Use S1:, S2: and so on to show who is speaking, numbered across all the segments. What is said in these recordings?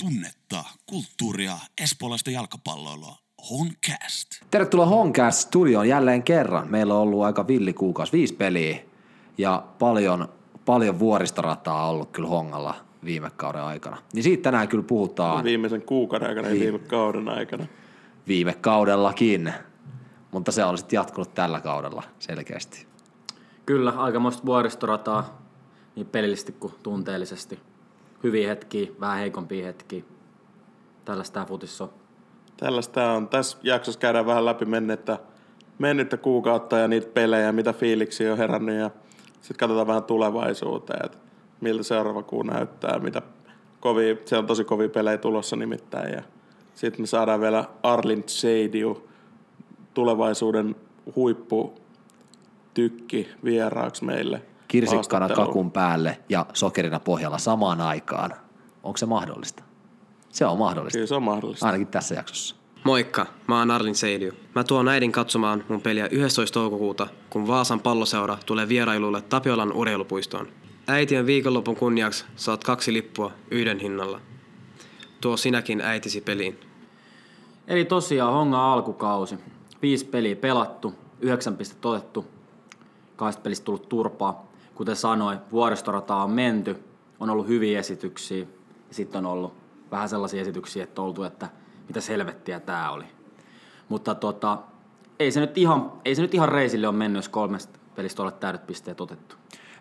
S1: tunnetta, kulttuuria, espoolaista jalkapalloilua. Honcast.
S2: Tervetuloa Honcast studioon jälleen kerran. Meillä on ollut aika villi kuukausi, viisi peliä ja paljon, paljon vuoristorataa ollut kyllä Hongalla viime kauden aikana. Niin siitä tänään kyllä puhutaan
S3: Viimeisen kuukauden aikana ja
S2: Viime-
S3: viime kauden aikana.
S2: viime kaudellakin, mutta se on sitten jatkunut tällä kaudella selkeästi.
S4: Kyllä, aikamoista vuoristorataa niin pelillisesti kuin tunteellisesti. Hyviä hetkiä, vähän heikompia hetkiä. Tällaista tämä futis on.
S3: Tällaista on. Tässä jaksossa käydään vähän läpi mennyttä, mennyttä kuukautta ja niitä pelejä, mitä fiiliksiä on herännyt ja sitten katsotaan vähän tulevaisuuteen, että miltä seuraava kuu näyttää, mitä kovia, se on tosi kovia pelejä tulossa nimittäin ja sitten me saadaan vielä Arlin Seidiu, tulevaisuuden huippu tykki vieraaksi meille.
S2: Kirsikkana kakun päälle ja sokerina pohjalla samaan aikaan. Onko se mahdollista? Se on mahdollista,
S3: Kyllä se on mahdollista.
S2: ainakin tässä jaksossa.
S5: Moikka, mä oon Arlin Seidiu. Mä tuon äidin katsomaan mun peliä 11. toukokuuta, kun Vaasan palloseura tulee vierailulle Tapiolan urheilupuistoon. Äitien viikonlopun kunniaksi saat kaksi lippua yhden hinnalla. Tuo sinäkin äitisi peliin.
S4: Eli tosiaan Honga alkukausi. Viisi peliä pelattu, yhdeksän pistettä otettu, kahdesta pelistä tullut turpaa. Kuten sanoin, vuoristorataa on menty, on ollut hyviä esityksiä ja sitten on ollut vähän sellaisia esityksiä, että oltu, että mitä helvettiä tämä oli. Mutta tota, ei se, nyt ihan, ei se nyt ihan reisille on mennyt, jos kolmesta pelistä ole täydet pisteet otettu.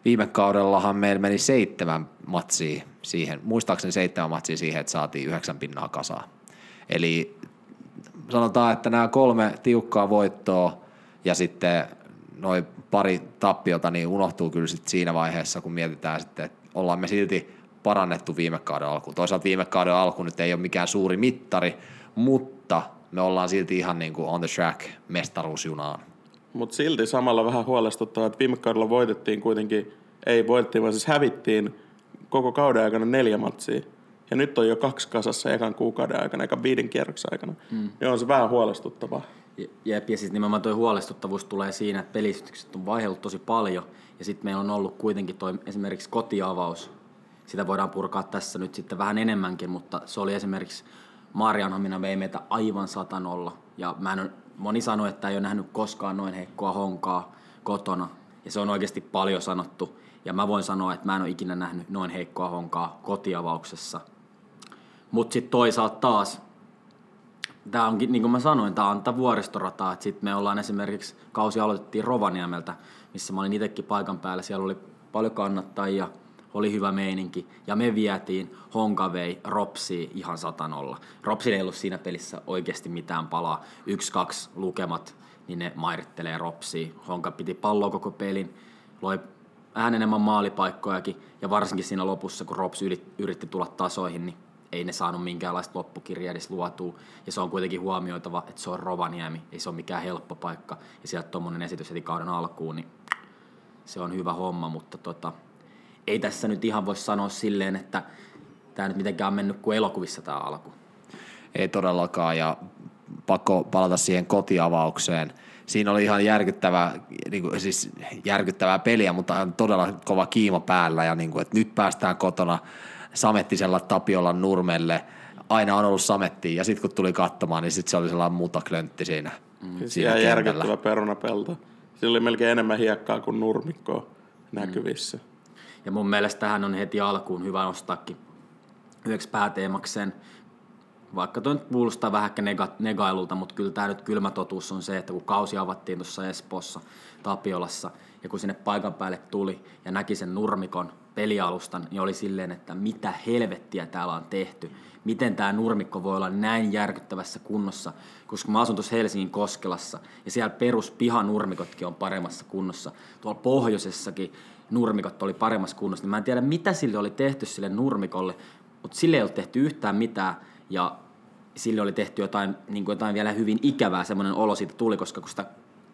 S2: Viime kaudellahan meillä meni seitsemän matsia siihen, muistaakseni seitsemän matsia siihen, että saatiin yhdeksän pinnaa kasaan. Eli sanotaan, että nämä kolme tiukkaa voittoa ja sitten noin pari tappiota, niin unohtuu kyllä sit siinä vaiheessa, kun mietitään sitten, että ollaan me silti parannettu viime kauden alkuun. Toisaalta viime kauden alku nyt ei ole mikään suuri mittari, mutta me ollaan silti ihan niin kuin on the track mestaruusjunaan.
S3: Mutta silti samalla vähän huolestuttavaa, että viime kaudella voitettiin kuitenkin, ei voitettiin, vaan siis hävittiin koko kauden aikana neljä matsia. Ja nyt on jo kaksi kasassa ekan kuukauden aikana, ekan viiden kierroksen aikana. Mm. Niin on se vähän huolestuttavaa.
S4: Jep, ja sitten nimenomaan tuo huolestuttavuus tulee siinä, että pelisitykset on vaihdellut tosi paljon, ja sitten meillä on ollut kuitenkin toi esimerkiksi kotiavaus. Sitä voidaan purkaa tässä nyt sitten vähän enemmänkin, mutta se oli esimerkiksi Marianhamina vei meitä aivan satanolla, ja mä en, moni sanoi, että ei ole nähnyt koskaan noin heikkoa honkaa kotona, ja se on oikeasti paljon sanottu, ja mä voin sanoa, että mä en ole ikinä nähnyt noin heikkoa honkaa kotiavauksessa. Mutta sitten toisaalta taas, Tämä onkin, niin kuin mä sanoin, tämä on tätä vuoristorataa. Sitten me ollaan esimerkiksi, kausi aloitettiin Rovaniemeltä, missä mä olin itsekin paikan päällä. Siellä oli paljon kannattajia, oli hyvä meininki. Ja me vietiin Honkavei Ropsi ihan satanolla. Ropsi ei ollut siinä pelissä oikeasti mitään palaa. Yksi, kaksi lukemat, niin ne mairittelee Ropsia. Honka piti palloa koko pelin, loi vähän enemmän maalipaikkojakin. Ja varsinkin siinä lopussa, kun Rops yritti tulla tasoihin, niin ei ne saanut minkäänlaista loppukirjaa edes luotua. Ja se on kuitenkin huomioitava, että se on Rovaniemi, ei se ole mikään helppo paikka. Ja sieltä tuommoinen esitys heti kauden alkuun, niin se on hyvä homma, mutta tota, ei tässä nyt ihan voi sanoa silleen, että tämä nyt mitenkään on mennyt kuin elokuvissa tämä alku.
S2: Ei todellakaan, ja pakko palata siihen kotiavaukseen. Siinä oli ihan järkyttävää, niin kuin, siis järkyttävää peliä, mutta on todella kova kiima päällä, ja niin kuin, että nyt päästään kotona samettisella Tapiolan nurmelle. Aina on ollut sametti, ja sitten kun tuli katsomaan, niin sitten se oli sellainen mutaklöntti siinä, mm. Siinä
S3: ihan järkyttävä perunapelto. Siinä oli melkein enemmän hiekkaa kuin nurmikkoa näkyvissä. Mm.
S4: Ja mun mielestä tähän on heti alkuun hyvä nostaakin yhdeksi pääteemaksi sen, vaikka toi nyt kuulostaa vähän nega, negailulta, mutta kyllä tämä nyt kylmä totuus on se, että kun kausi avattiin tuossa Espoossa, Tapiolassa, ja kun sinne paikan päälle tuli ja näki sen nurmikon pelialustan, niin oli silleen, että mitä helvettiä täällä on tehty. Miten tämä nurmikko voi olla näin järkyttävässä kunnossa, koska mä asun tuossa Helsingin Koskelassa, ja siellä peruspihanurmikotkin on paremmassa kunnossa. Tuolla pohjoisessakin nurmikot oli paremmassa kunnossa, niin mä en tiedä mitä sille oli tehty sille nurmikolle, mutta sille ei ole tehty yhtään mitään, ja sille oli tehty jotain, niin kuin jotain vielä hyvin ikävää, semmoinen olo siitä tuli, koska kun sitä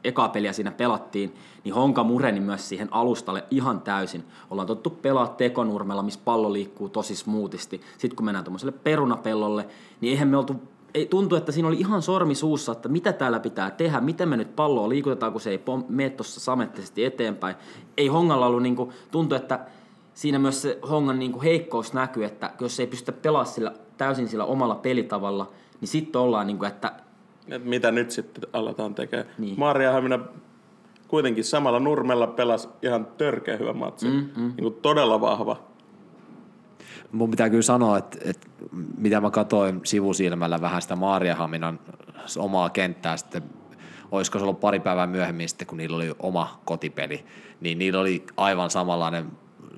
S4: ekaa peliä siinä pelattiin, niin Honka mureni myös siihen alustalle ihan täysin. Ollaan tottu pelaa tekonurmella, missä pallo liikkuu tosi smoothisti. Sitten kun mennään tuommoiselle perunapellolle, niin eihän me oltu ei, tuntui, että siinä oli ihan sormi suussa, että mitä täällä pitää tehdä, miten me nyt palloa liikutetaan, kun se ei pom- mene tuossa samettisesti eteenpäin. Ei Hongalla ollut, niin kuin, tuntui, että siinä myös se Hongan niin kuin heikkous näkyy, että jos ei pystytä pelaamaan sillä, täysin sillä omalla pelitavalla, niin sitten ollaan, niin kuin, että
S3: Et mitä nyt sitten aletaan tekemään.
S4: Niin.
S3: Maariahamina kuitenkin samalla nurmella pelasi ihan törkeä hyvä matsi. Mm, mm. Niin kuin todella vahva.
S2: Mun pitää kyllä sanoa, että, että mitä mä katsoin sivusilmällä vähän sitä Maariahaminan omaa kenttää sitten, olisiko se ollut pari päivää myöhemmin sitten, kun niillä oli oma kotipeli, niin niillä oli aivan samanlainen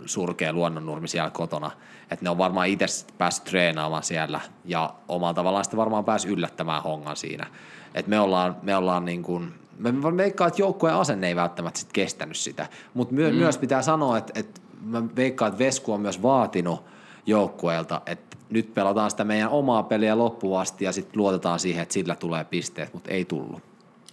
S2: surkea luonnonnurmi siellä kotona. Että ne on varmaan itse päässyt treenaamaan siellä ja omalla tavallaan sitten varmaan päässyt yllättämään hongan siinä. Että me ollaan, me ollaan niin kuin, me veikkaan, että joukkueen asenne ei välttämättä sit kestänyt sitä, mutta myö, mm. myös pitää sanoa, että, että mä veikkaan, että Vesku on myös vaatinut joukkueelta, että nyt pelataan sitä meidän omaa peliä loppuun asti ja sitten luotetaan siihen, että sillä tulee pisteet, mutta ei tullut.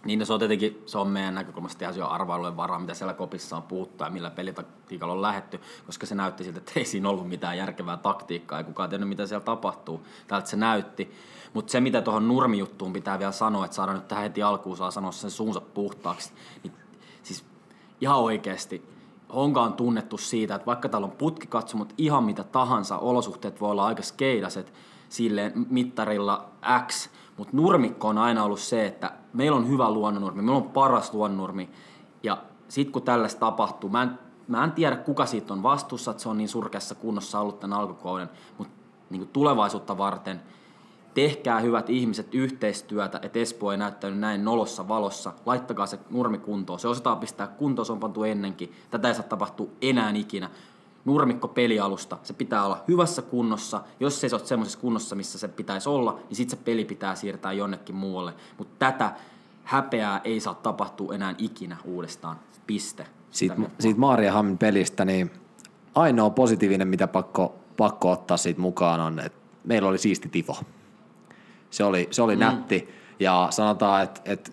S4: Niin no se on tietenkin, se on meidän näkökulmasta ihan jo arvailujen varaa, mitä siellä kopissa on puhuttu ja millä pelitaktiikalla on lähetty, koska se näytti siltä, että ei siinä ollut mitään järkevää taktiikkaa, ei kukaan tiennyt, mitä siellä tapahtuu. Tältä se näytti. Mutta se, mitä tuohon nurmijuttuun pitää vielä sanoa, että saadaan nyt tähän heti alkuun saa sanoa sen suunsa puhtaaksi, niin siis ihan oikeasti Honka on tunnettu siitä, että vaikka täällä on putkikatsomot ihan mitä tahansa, olosuhteet voi olla aika skeidaset silleen mittarilla X, mutta nurmikko on aina ollut se, että meillä on hyvä luonnonurmi, meillä on paras luonnonurmi, ja sitten kun tällaista tapahtuu, mä en, mä en tiedä kuka siitä on vastuussa, että se on niin surkeassa kunnossa ollut tämän alkukauden, mutta niin tulevaisuutta varten – tehkää hyvät ihmiset yhteistyötä, että Espoo ei näyttänyt näin nolossa valossa. Laittakaa se nurmi kuntoon. Se osataan pistää kuntoon, se on pantu ennenkin. Tätä ei saa tapahtua enää ikinä. Nurmikko pelialusta, se pitää olla hyvässä kunnossa. Jos se ei ole semmoisessa kunnossa, missä se pitäisi olla, niin sitten se peli pitää siirtää jonnekin muualle. Mutta tätä häpeää ei saa tapahtua enää ikinä uudestaan. Piste.
S2: Siitä, siitä Maariahammin pelistä, niin ainoa positiivinen, mitä pakko, pakko ottaa siitä mukaan on, että meillä oli siisti tifo. Se oli, se oli mm. nätti ja sanotaan, että, että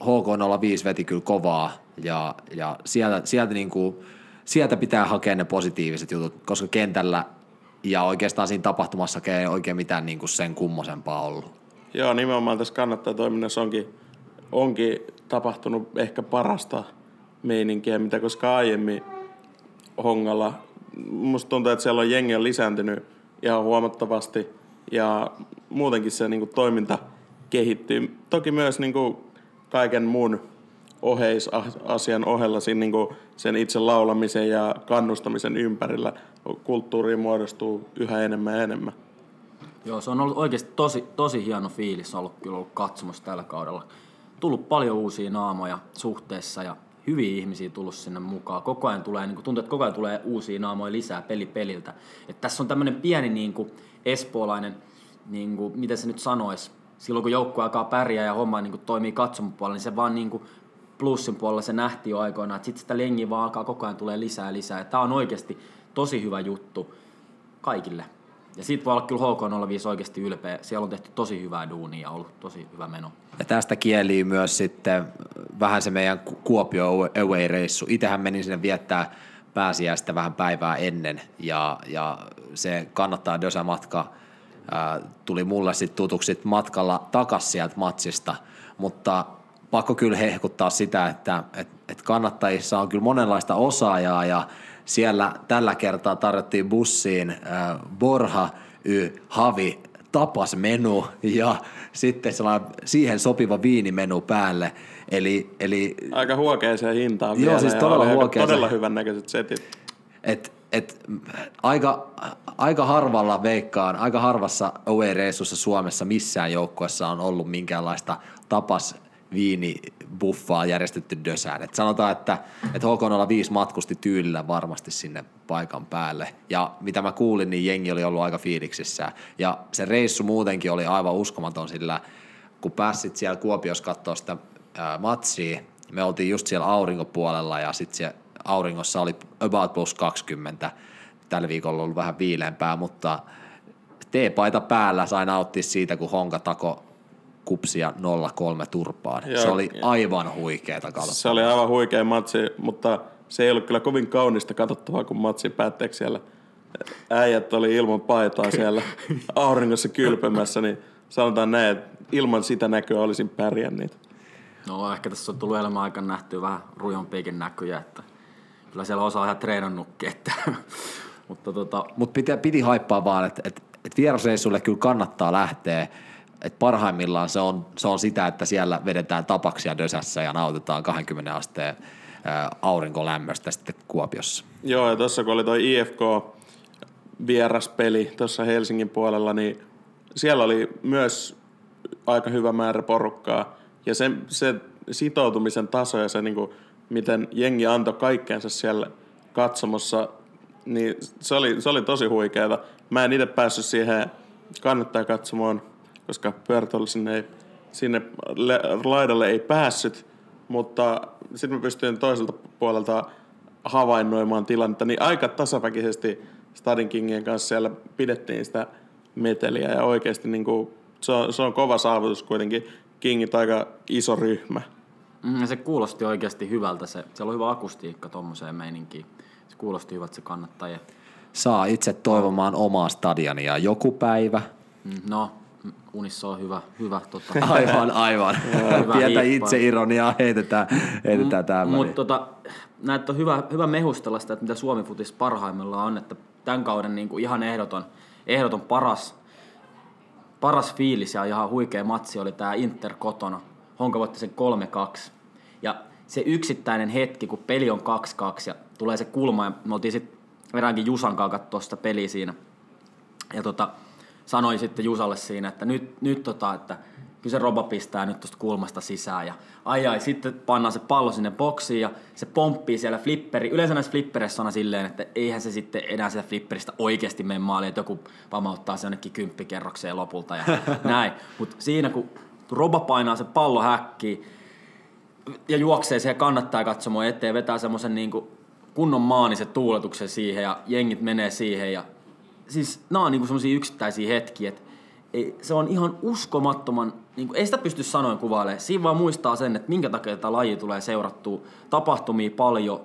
S2: HK05 veti kyllä kovaa ja, ja sieltä, sieltä, niin kuin, sieltä pitää hakea ne positiiviset jutut, koska kentällä ja oikeastaan siinä tapahtumassa ei oikein mitään niin kuin sen kummosempaa ollut.
S3: Joo, nimenomaan tässä kannattaa toiminnassa onkin, onkin tapahtunut ehkä parasta meininkiä, mitä koska aiemmin Hongalla, musta tuntuu, että siellä on jengi on lisääntynyt ihan huomattavasti ja muutenkin se niin kuin, toiminta kehittyy. Toki myös niin kuin, kaiken muun oheisasian ohella siinä, niin kuin, sen itse laulamisen ja kannustamisen ympärillä kulttuuri muodostuu yhä enemmän ja enemmän.
S4: Joo, se on ollut oikeasti tosi, tosi hieno fiilis ollut kyllä ollut katsomassa tällä kaudella. Tullut paljon uusia naamoja suhteessa ja hyviä ihmisiä tullut sinne mukaan. Koko ajan tulee, niin kuin, tuntuu, että koko ajan tulee uusia naamoja lisää peli peliltä. Et tässä on tämmöinen pieni niin kuin, espoolainen – niin kuin, miten se nyt sanoisi, silloin kun joukkue alkaa pärjää ja homma niin kuin toimii katsomupuolella, niin se vaan niin kuin plussin puolella se nähtiin jo aikoinaan, että sitten sitä lengiä vaan alkaa koko ajan tulee lisää lisää. Tämä on oikeasti tosi hyvä juttu kaikille. Ja siitä voi olla kyllä HK05 oikeasti ylpeä. Siellä on tehty tosi hyvää duunia ja ollut tosi hyvä meno.
S2: Ja tästä kieli myös sitten vähän se meidän Kuopio away-reissu. Itähän menin sinne viettää pääsiäistä vähän päivää ennen ja, ja se kannattaa Dösa matka – tuli mulle sitten tutuksi matkalla takas sieltä matsista, mutta pakko kyllä hehkuttaa sitä, että et, et kannattajissa on kyllä monenlaista osaajaa ja siellä tällä kertaa tarjottiin bussiin äh, Borha y Havi tapas menu ja sitten sellainen siihen sopiva viinimenu päälle. Eli, eli,
S3: Aika huokeeseen hintaan
S2: joo, vielä. siis todella huokeeseen.
S3: Todella hyvän näköiset setit.
S2: Et, et, aika, aika harvalla veikkaan, aika harvassa away-reissussa Suomessa missään joukkueessa on ollut minkäänlaista tapas viini buffaa järjestetty dösään. Et sanotaan, että, että HK05 matkusti tyylillä varmasti sinne paikan päälle. Ja mitä mä kuulin, niin jengi oli ollut aika fiiliksissä. Ja se reissu muutenkin oli aivan uskomaton, sillä kun pääsit siellä Kuopiossa katsoa sitä ää, matsia, me oltiin just siellä aurinkopuolella ja sitten se auringossa oli about plus 20. Tällä viikolla on ollut vähän viileämpää, mutta T-paita päällä sai nauttia siitä, kun Honka tako kupsia 0-3 turpaan. Joo, se oli aivan huikeeta katsottavaa.
S3: Se oli aivan huikea matsi, mutta se ei ollut kyllä kovin kaunista katsottavaa, kun matsi päätteeksi siellä äijät oli ilman paitaa siellä auringossa kylpemässä, niin sanotaan näin, että ilman sitä näköä olisin pärjännyt.
S4: No ehkä tässä on tullut elämän aikana nähtyä vähän rujompiakin näkyjä, että kyllä siellä osaa ihan treenannutkin, että Mutta tota,
S2: Mutta piti, piti haippaa vaan, että et, et vierasreissulle kyllä kannattaa lähteä. Et parhaimmillaan se on, se on sitä, että siellä vedetään tapaksia dösässä ja nautitaan 20 asteen aurinkolämmöstä sitten Kuopiossa.
S3: Joo, ja tuossa kun oli toi IFK vieraspeli tuossa Helsingin puolella, niin siellä oli myös aika hyvä määrä porukkaa. Ja se, se sitoutumisen taso ja se, niin kuin, miten jengi antoi kaikkeensa siellä katsomossa, niin se oli, se oli tosi huikeeta. Mä en itse päässyt siihen kannattaa katsomaan, koska Pörtol sinne, ei, sinne le, laidalle ei päässyt, mutta sitten mä pystyin toiselta puolelta havainnoimaan tilannetta, niin aika tasaväkisesti Stadin Kingien kanssa siellä pidettiin sitä meteliä ja oikeasti niin kuin, se, on, se on kova saavutus kuitenkin. Kingit aika iso ryhmä.
S4: mm, ja se kuulosti oikeasti hyvältä. Se, siellä on hyvä akustiikka tuommoiseen meininkiin. Se kuulosti hyvältä se kannattaa. Ja,
S2: Saa itse toivomaan omaa stadionia joku päivä.
S4: mm, no, unissa on hyvä, hyvä tota,
S2: Aivan, aivan.
S4: Hyvä
S2: Pientä
S4: hiippa.
S2: itseironiaa heitetään, heitetään tähän väliin.
S4: Mutta tota, näitä on hyvä, hyvä mehustella sitä, että mitä Suomi Futis parhaimmillaan on, että tämän kauden niin kuin ihan ehdoton, ehdoton paras, paras fiilis ja ihan huikea matsi oli tämä Inter kotona. Honka voitti sen 3-2. Ja se yksittäinen hetki, kun peli on 2-2 ja tulee se kulma, ja me oltiin sitten eräänkin Jusan kanssa katsoa sitä peliä siinä. Ja tota, sanoi sitten Jusalle siinä, että nyt, nyt tota, että kyllä se roba pistää nyt tuosta kulmasta sisään. Ja ai ai, sitten pannaan se pallo sinne boksiin ja se pomppii siellä flipperi. Yleensä näissä flippereissä on silleen, että eihän se sitten enää sitä flipperistä oikeasti mene maaliin, että joku pamauttaa se jonnekin kymppikerrokseen lopulta ja näin. Mutta siinä kun roba painaa se pallo häkkiin ja juoksee siihen kannattaa katsomaan eteen, vetää semmoisen niin kunnon maanisen tuuletuksen siihen ja jengit menee siihen ja siis nämä on niinku semmoisia yksittäisiä hetkiä, että ei, se on ihan uskomattoman, niinku, ei sitä pysty sanoin kuvailemaan. Siinä vaan muistaa sen, että minkä takia tätä laji tulee seurattua. Tapahtumia paljon,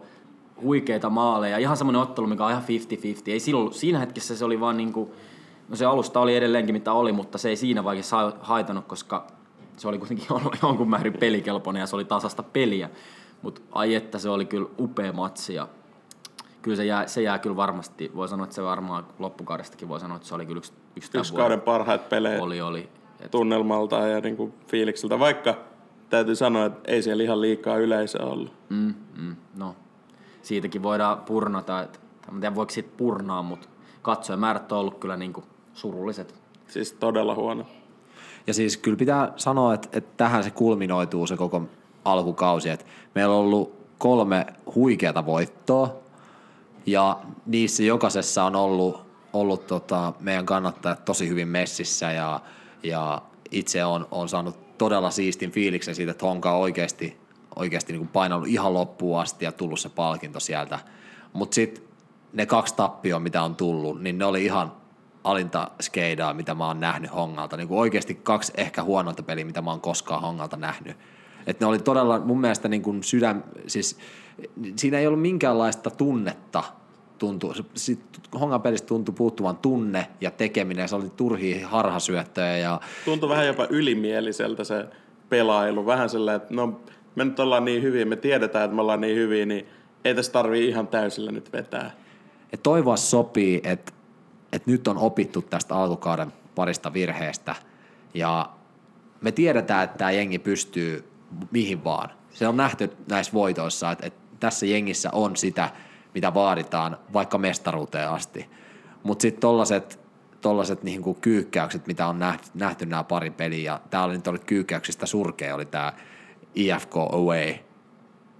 S4: huikeita maaleja, ihan semmoinen ottelu, mikä on ihan 50-50. Ei silloin, siinä hetkessä se oli vaan niinku, no se alusta oli edelleenkin mitä oli, mutta se ei siinä vaiheessa haitanut, koska se oli kuitenkin jonkun määrin pelikelpoinen ja se oli tasasta peliä. Mutta ai että se oli kyllä upea matsi ja kyllä se jää, se jää kyllä varmasti, voi sanoa, että se varmaan loppukaudestakin voi sanoa, että se oli kyllä yksi, yksi, tämän
S3: Yksi kauden
S4: vuoden-
S3: parhaat pelejä
S4: Oli, oli. Et,
S3: tunnelmalta ja niin kuin fiilikseltä, vaikka täytyy sanoa, että ei siellä ihan liikaa yleisöä ollut.
S4: mm, mm, no, siitäkin voidaan purnata, että en tiedä voiko siitä purnaa, mutta katsojamäärät on ollut kyllä niin kuin surulliset.
S3: Siis todella huono.
S2: Ja siis kyllä pitää sanoa, että, että tähän se kulminoituu se koko alkukausi. Että meillä on ollut kolme huikeata voittoa ja niissä jokaisessa on ollut, ollut tota, meidän kannattajat tosi hyvin messissä ja, ja itse on, on saanut todella siistin fiiliksen siitä, että Honka on oikeasti, oikeasti niin painanut ihan loppuun asti ja tullut se palkinto sieltä. Mutta sitten ne kaksi tappioa, mitä on tullut, niin ne oli ihan alinta skeidaa, mitä mä oon nähnyt Hongalta. Niin kuin oikeasti kaksi ehkä huonointa peliä, mitä mä oon koskaan Hongalta nähnyt. Et ne oli todella mun mielestä niin kuin sydän, siis siinä ei ollut minkäänlaista tunnetta tuntuu, sit Hongan pelistä tuntui puuttuvan tunne ja tekeminen, se oli turhia harhasyöttöjä ja
S3: Tuntui vähän jopa ylimieliseltä se pelailu. Vähän sellainen, että no me nyt ollaan niin hyviä, me tiedetään, että me ollaan niin hyviä, niin ei tässä tarvii ihan täysillä nyt vetää.
S2: Et toivoa sopii, että et nyt on opittu tästä alkukauden parista virheestä ja me tiedetään, että tämä jengi pystyy mihin vaan. Se on nähty näissä voitoissa, että, että tässä jengissä on sitä, mitä vaaditaan vaikka mestaruuteen asti. Mutta sitten tollaset, tollaset niinku kyykkäykset, mitä on nähty, nähty nämä pari peliä, ja tää oli nyt oli kyykkäyksistä surkea, oli tämä IFK Away.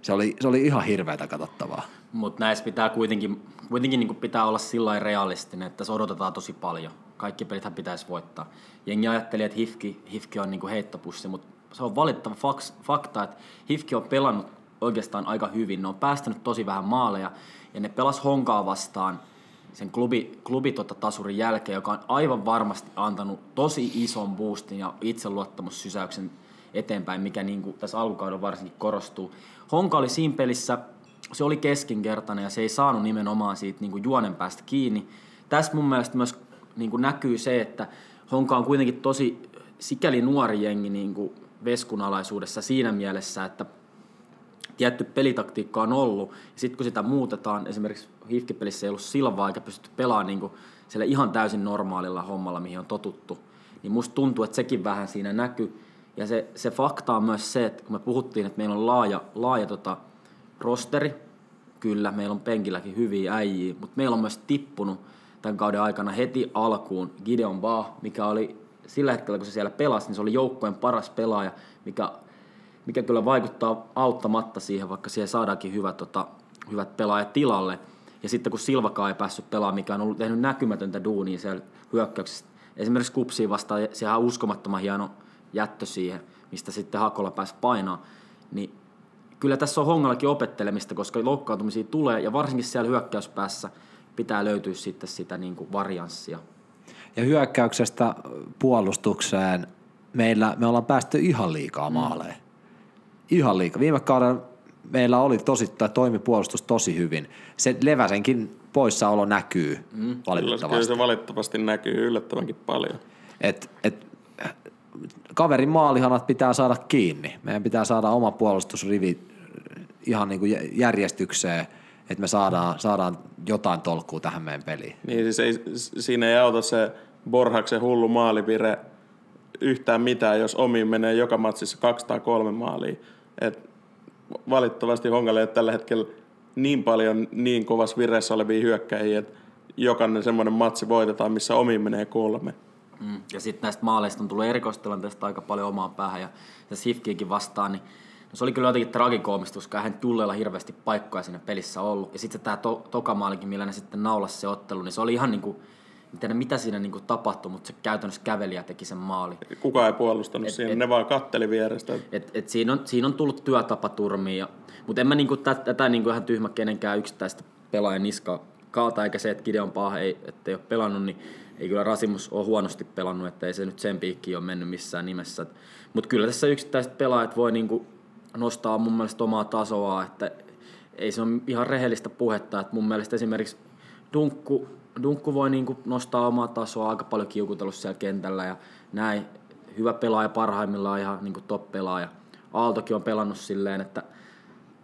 S2: Se oli, se oli ihan hirveätä katsottavaa.
S4: Mutta näissä pitää kuitenkin, kuitenkin niin pitää olla sillä realistinen, että se odotetaan tosi paljon. Kaikki pelithän pitäisi voittaa. Jengi ajatteli, että Hifki, Hifki on niin heittopussi, mutta se on valittava fakta, että Hifki on pelannut oikeastaan aika hyvin. Ne on päästänyt tosi vähän maaleja ja ne pelas Honkaa vastaan sen klubi, klubi tota tasurin jälkeen, joka on aivan varmasti antanut tosi ison boostin ja itseluottamussysäyksen eteenpäin, mikä niin kuin tässä alkukaudella varsinkin korostuu. Honka oli siinä pelissä, se oli keskinkertainen ja se ei saanut nimenomaan siitä niin kuin juonen päästä kiinni. Tässä mun mielestä myös niin kuin näkyy se, että Honka on kuitenkin tosi sikäli nuori jengi niin kuin veskun alaisuudessa siinä mielessä, että tietty pelitaktiikka on ollut. Ja sitten kun sitä muutetaan, esimerkiksi Hifkipelissä ei ollut silvaa eikä pystytty pelaamaan niin kuin siellä ihan täysin normaalilla hommalla, mihin on totuttu, niin musta tuntuu, että sekin vähän siinä näkyy. Ja se, se fakta on myös se, että kun me puhuttiin, että meillä on laaja, laaja tota rosteri, kyllä, meillä on penkilläkin hyviä äijiä, mutta meillä on myös tippunut tämän kauden aikana heti alkuun Gideon Bah, mikä oli sillä hetkellä, kun se siellä pelasi, niin se oli joukkojen paras pelaaja, mikä, mikä kyllä vaikuttaa auttamatta siihen, vaikka siihen saadaankin hyvät, tota, hyvät pelaajat tilalle. Ja sitten kun Silvakaan ei päässyt pelaamaan, mikä on ollut tehnyt näkymätöntä duunia siellä hyökkäyksessä, esimerkiksi Kupsiin vastaan, sehän on uskomattoman hieno jättö siihen, mistä sitten Hakola pääsi painaa, niin kyllä tässä on Hongallakin opettelemista, koska loukkaantumisia tulee, ja varsinkin siellä hyökkäyspäässä pitää löytyä sitten sitä niin kuin varianssia.
S2: Ja hyökkäyksestä puolustukseen meillä, me ollaan päästy ihan liikaa maaleen. Mm. Ihan liikaa. Viime kaudella meillä oli tosi, tai toimi puolustus tosi hyvin. Se Leväsenkin poissaolo näkyy mm. valitettavasti.
S3: Kyllä se valitettavasti näkyy yllättävänkin paljon.
S2: Et, et, kaverin maalihanat pitää saada kiinni. Meidän pitää saada oma puolustusrivi ihan niin kuin järjestykseen, että me saadaan, saadaan jotain tolkkua tähän meidän peliin.
S3: Niin siis ei, siinä ei auta se Borhaksen hullu maalivire yhtään mitään, jos omiin menee joka matsissa kaksi tai kolme maalia. Et valitettavasti Hongalle ei tällä hetkellä niin paljon niin kovassa vireessä olevia hyökkäjiä, että jokainen semmoinen matsi voitetaan, missä omiin menee kolme.
S4: Mm. Ja sitten näistä maaleista on tullut erikoistilanteesta aika paljon omaan päähän ja tässä Hifkiinkin vastaan, niin no se oli kyllä jotenkin tragikoomista, koska eihän Tullella hirveästi paikkoja siinä pelissä ollut. Ja sitten tämä to, tokamaalikin, millä ne sitten naulasi se ottelu, niin se oli ihan niin kuin, en tiedä mitä siinä niin kuin tapahtui, mutta se käytännössä käveli ja teki sen maali.
S3: Kukaan ei puolustanut et, siinä, et, ne vaan katteli vierestä.
S4: Et, et siinä, on, siinä on tullut työtapaturmia, mutta en mä niin kuin, tätä, tätä niin kuin ihan tyhmä kenenkään yksittäistä pelaajan niska kaata, eikä se, että Gideon Paha ei, ettei ole pelannut, niin ei kyllä Rasimus ole huonosti pelannut, että ei se nyt sen piikkiin ole mennyt missään nimessä. Mutta kyllä tässä yksittäiset pelaajat voi niinku nostaa mun mielestä omaa tasoa, että ei se ole ihan rehellistä puhetta, että mun mielestä esimerkiksi Dunkku, Dunkku voi niinku nostaa omaa tasoa aika paljon kiukutellut siellä kentällä ja näin. Hyvä pelaaja parhaimmillaan ihan niinku top-pelaaja. Aaltokin on pelannut silleen, että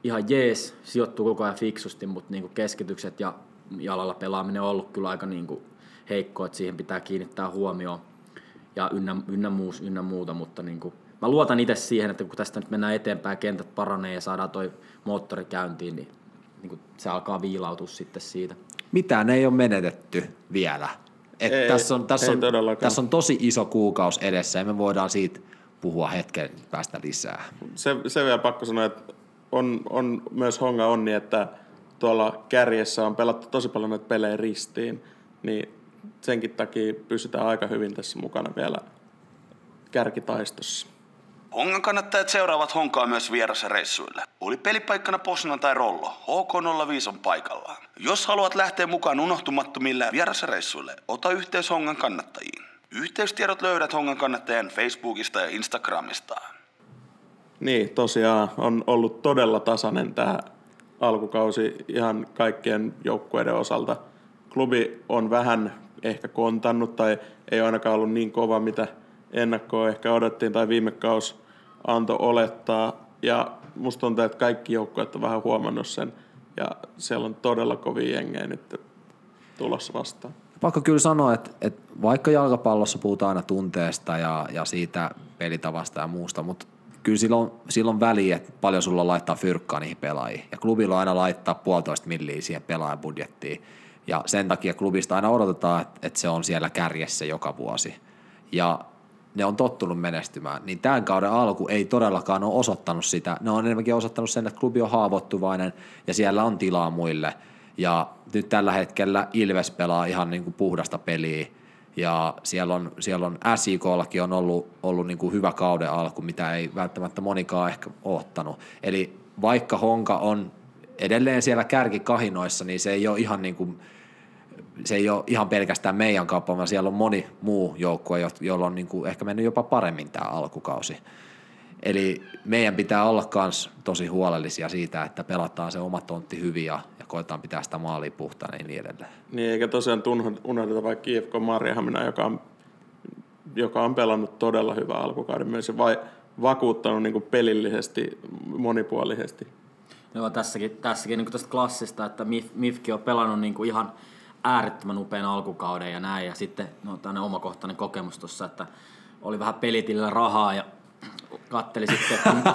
S4: ihan jees, sijoittuu koko ajan fiksusti, mutta niinku keskitykset ja jalalla pelaaminen on ollut kyllä aika niinku heikko, että siihen pitää kiinnittää huomioon ja ynnä, ynnä, muus, ynnä muuta, mutta niin kuin, mä luotan itse siihen, että kun tästä nyt mennään eteenpäin, kentät paranee ja saadaan toi moottori käyntiin, niin, niin kuin se alkaa viilautua sitten siitä.
S2: Mitään ei ole menetetty vielä. Et ei, tässä, on, tässä, on, tässä on tosi iso kuukaus edessä ja me voidaan siitä puhua hetken päästä lisää.
S3: Se, se vielä pakko sanoa, että on, on myös honga onni, että tuolla kärjessä on pelattu tosi paljon näitä pelejä ristiin, niin senkin takia pysytään aika hyvin tässä mukana vielä kärkitaistossa.
S1: Hongan kannattajat seuraavat Honkaa myös reissuille. Oli pelipaikkana Posna tai Rollo, HK05 on paikallaan. Jos haluat lähteä mukaan unohtumattomille reissuille, ota yhteys Hongan kannattajiin. Yhteystiedot löydät Hongan kannattajien Facebookista ja Instagramista.
S3: Niin, tosiaan on ollut todella tasainen tämä alkukausi ihan kaikkien joukkueiden osalta. Klubi on vähän ehkä kontannut tai ei ainakaan ollut niin kova, mitä ennakkoa ehkä odottiin tai viime kaus antoi olettaa. Ja musta tuntuu, että kaikki joukkueet on vähän huomannut sen ja siellä on todella kovia jengejä nyt tulossa vastaan.
S2: Pakko kyllä sanoa, että, että vaikka jalkapallossa puhutaan aina tunteesta ja, ja siitä pelitavasta ja muusta, mutta kyllä silloin, silloin väliä, että paljon sulla laittaa fyrkkaa niihin pelaajiin. Ja klubilla aina laittaa puolitoista milliä siihen pelaajabudjettiin. Ja sen takia klubista aina odotetaan, että se on siellä kärjessä joka vuosi. Ja ne on tottunut menestymään, niin tämän kauden alku ei todellakaan ole osoittanut sitä. Ne on enemmänkin osoittanut sen, että klubi on haavoittuvainen ja siellä on tilaa muille. Ja nyt tällä hetkellä Ilves pelaa ihan niin kuin puhdasta peliä ja siellä on, siellä on SIKllakin on ollut, ollut niin kuin hyvä kauden alku, mitä ei välttämättä monikaan ehkä ottanut. Eli vaikka Honka on edelleen siellä kärkikahinoissa, niin se ei ole ihan niin kuin, se ei ole ihan pelkästään meidän kauppa, vaan siellä on moni muu joukkue, jolla on niin kuin ehkä mennyt jopa paremmin tämä alkukausi. Eli meidän pitää olla myös tosi huolellisia siitä, että pelataan se oma tontti hyvin ja, ja koetaan pitää sitä maalia puhtaana ja niin edelleen.
S3: Niin, eikä tosiaan unohdeta vaikka Kiefko Marjahamina, joka on, joka on pelannut todella hyvää alkukauden myös vai vakuuttanut niin kuin pelillisesti, monipuolisesti.
S4: Joo, tässäkin, tässäkin niin tästä klassista, että Mif, Mifki on pelannut niin kuin ihan äärettömän upean alkukauden ja näin. Ja sitten no, tämmöinen omakohtainen kokemus tuossa, että oli vähän pelitillä rahaa ja katteli sitten, että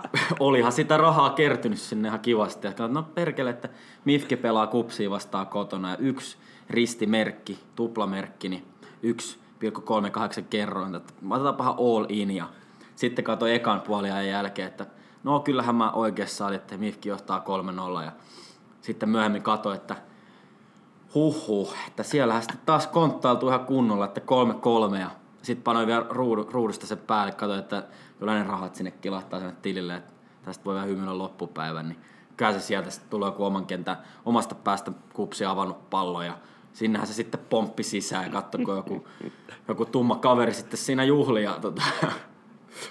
S4: olihan sitä rahaa kertynyt sinne ihan kivasti. Ja no perkele, että Mifke pelaa kupsia vastaan kotona ja yksi ristimerkki, tuplamerkki, niin 1,38 kerroin. Että otetaanpahan all in ja sitten katsoin ekan puoliajan jälkeen, että no kyllähän mä oikeassa olin, että Mifki johtaa 3-0 ja sitten myöhemmin katsoin, että huhhuh, että siellähän sitten taas konttailtu ihan kunnolla, että 3-3 ja sitten panoin vielä ruudu, ruudusta sen päälle, katsoin, että kyllä ne rahat sinne kilahtaa sinne tilille, että tästä voi vähän hymyillä loppupäivän, niin kyllä se sieltä sitten tulee joku oman kentän omasta päästä kupsi avannut pallo ja sinnehän se sitten pomppi sisään ja katsoi, joku, joku tumma kaveri sitten siinä juhli ja tota,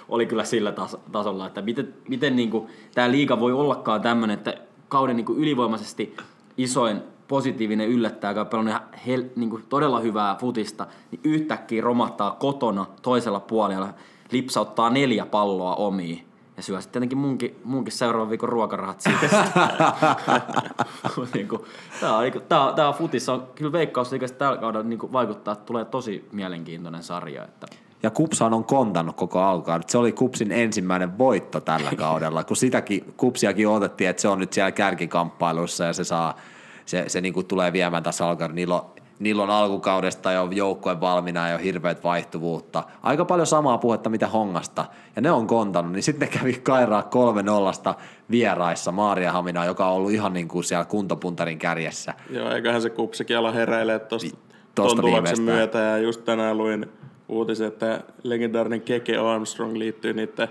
S4: oli kyllä sillä tas- tasolla, että miten, miten niin tämä liiga voi ollakaan tämmöinen, että kauden niin ylivoimaisesti isoin positiivinen yllättää, joka pelannut hel, niin kuin todella hyvää futista, niin yhtäkkiä romahtaa kotona toisella puolella, lipsauttaa neljä palloa omiin ja syö sitten tietenkin munkin, munkin seuraavan viikon ruokarahat siitä. niin on, niinku- tämä, tämä futis on kyllä veikkausliikasta tällä kaudella niin vaikuttaa, että tulee tosi mielenkiintoinen sarja. Että
S2: ja Kupsaan on kontannut koko alkukauden. Se oli Kupsin ensimmäinen voitto tällä kaudella, kun sitäkin Kupsiakin odotettiin, että se on nyt siellä kärkikamppailussa ja se saa, se, se niin kuin tulee viemään tässä alkukauden. Niillä on, niillä on alkukaudesta jo joukkue valmiina ja hirveät vaihtuvuutta. Aika paljon samaa puhetta mitä Hongasta. Ja ne on kontannut, niin sitten ne kävi kairaa kolme nollasta vieraissa Maaria Hamina, joka on ollut ihan niin kuin siellä kuntopuntarin kärjessä.
S3: Joo, eiköhän se kupsikin ala heräilee tuosta ton tuloksen myötä. Ja just tänään luin uutisen, että legendaarinen Keke Armstrong liittyy niiden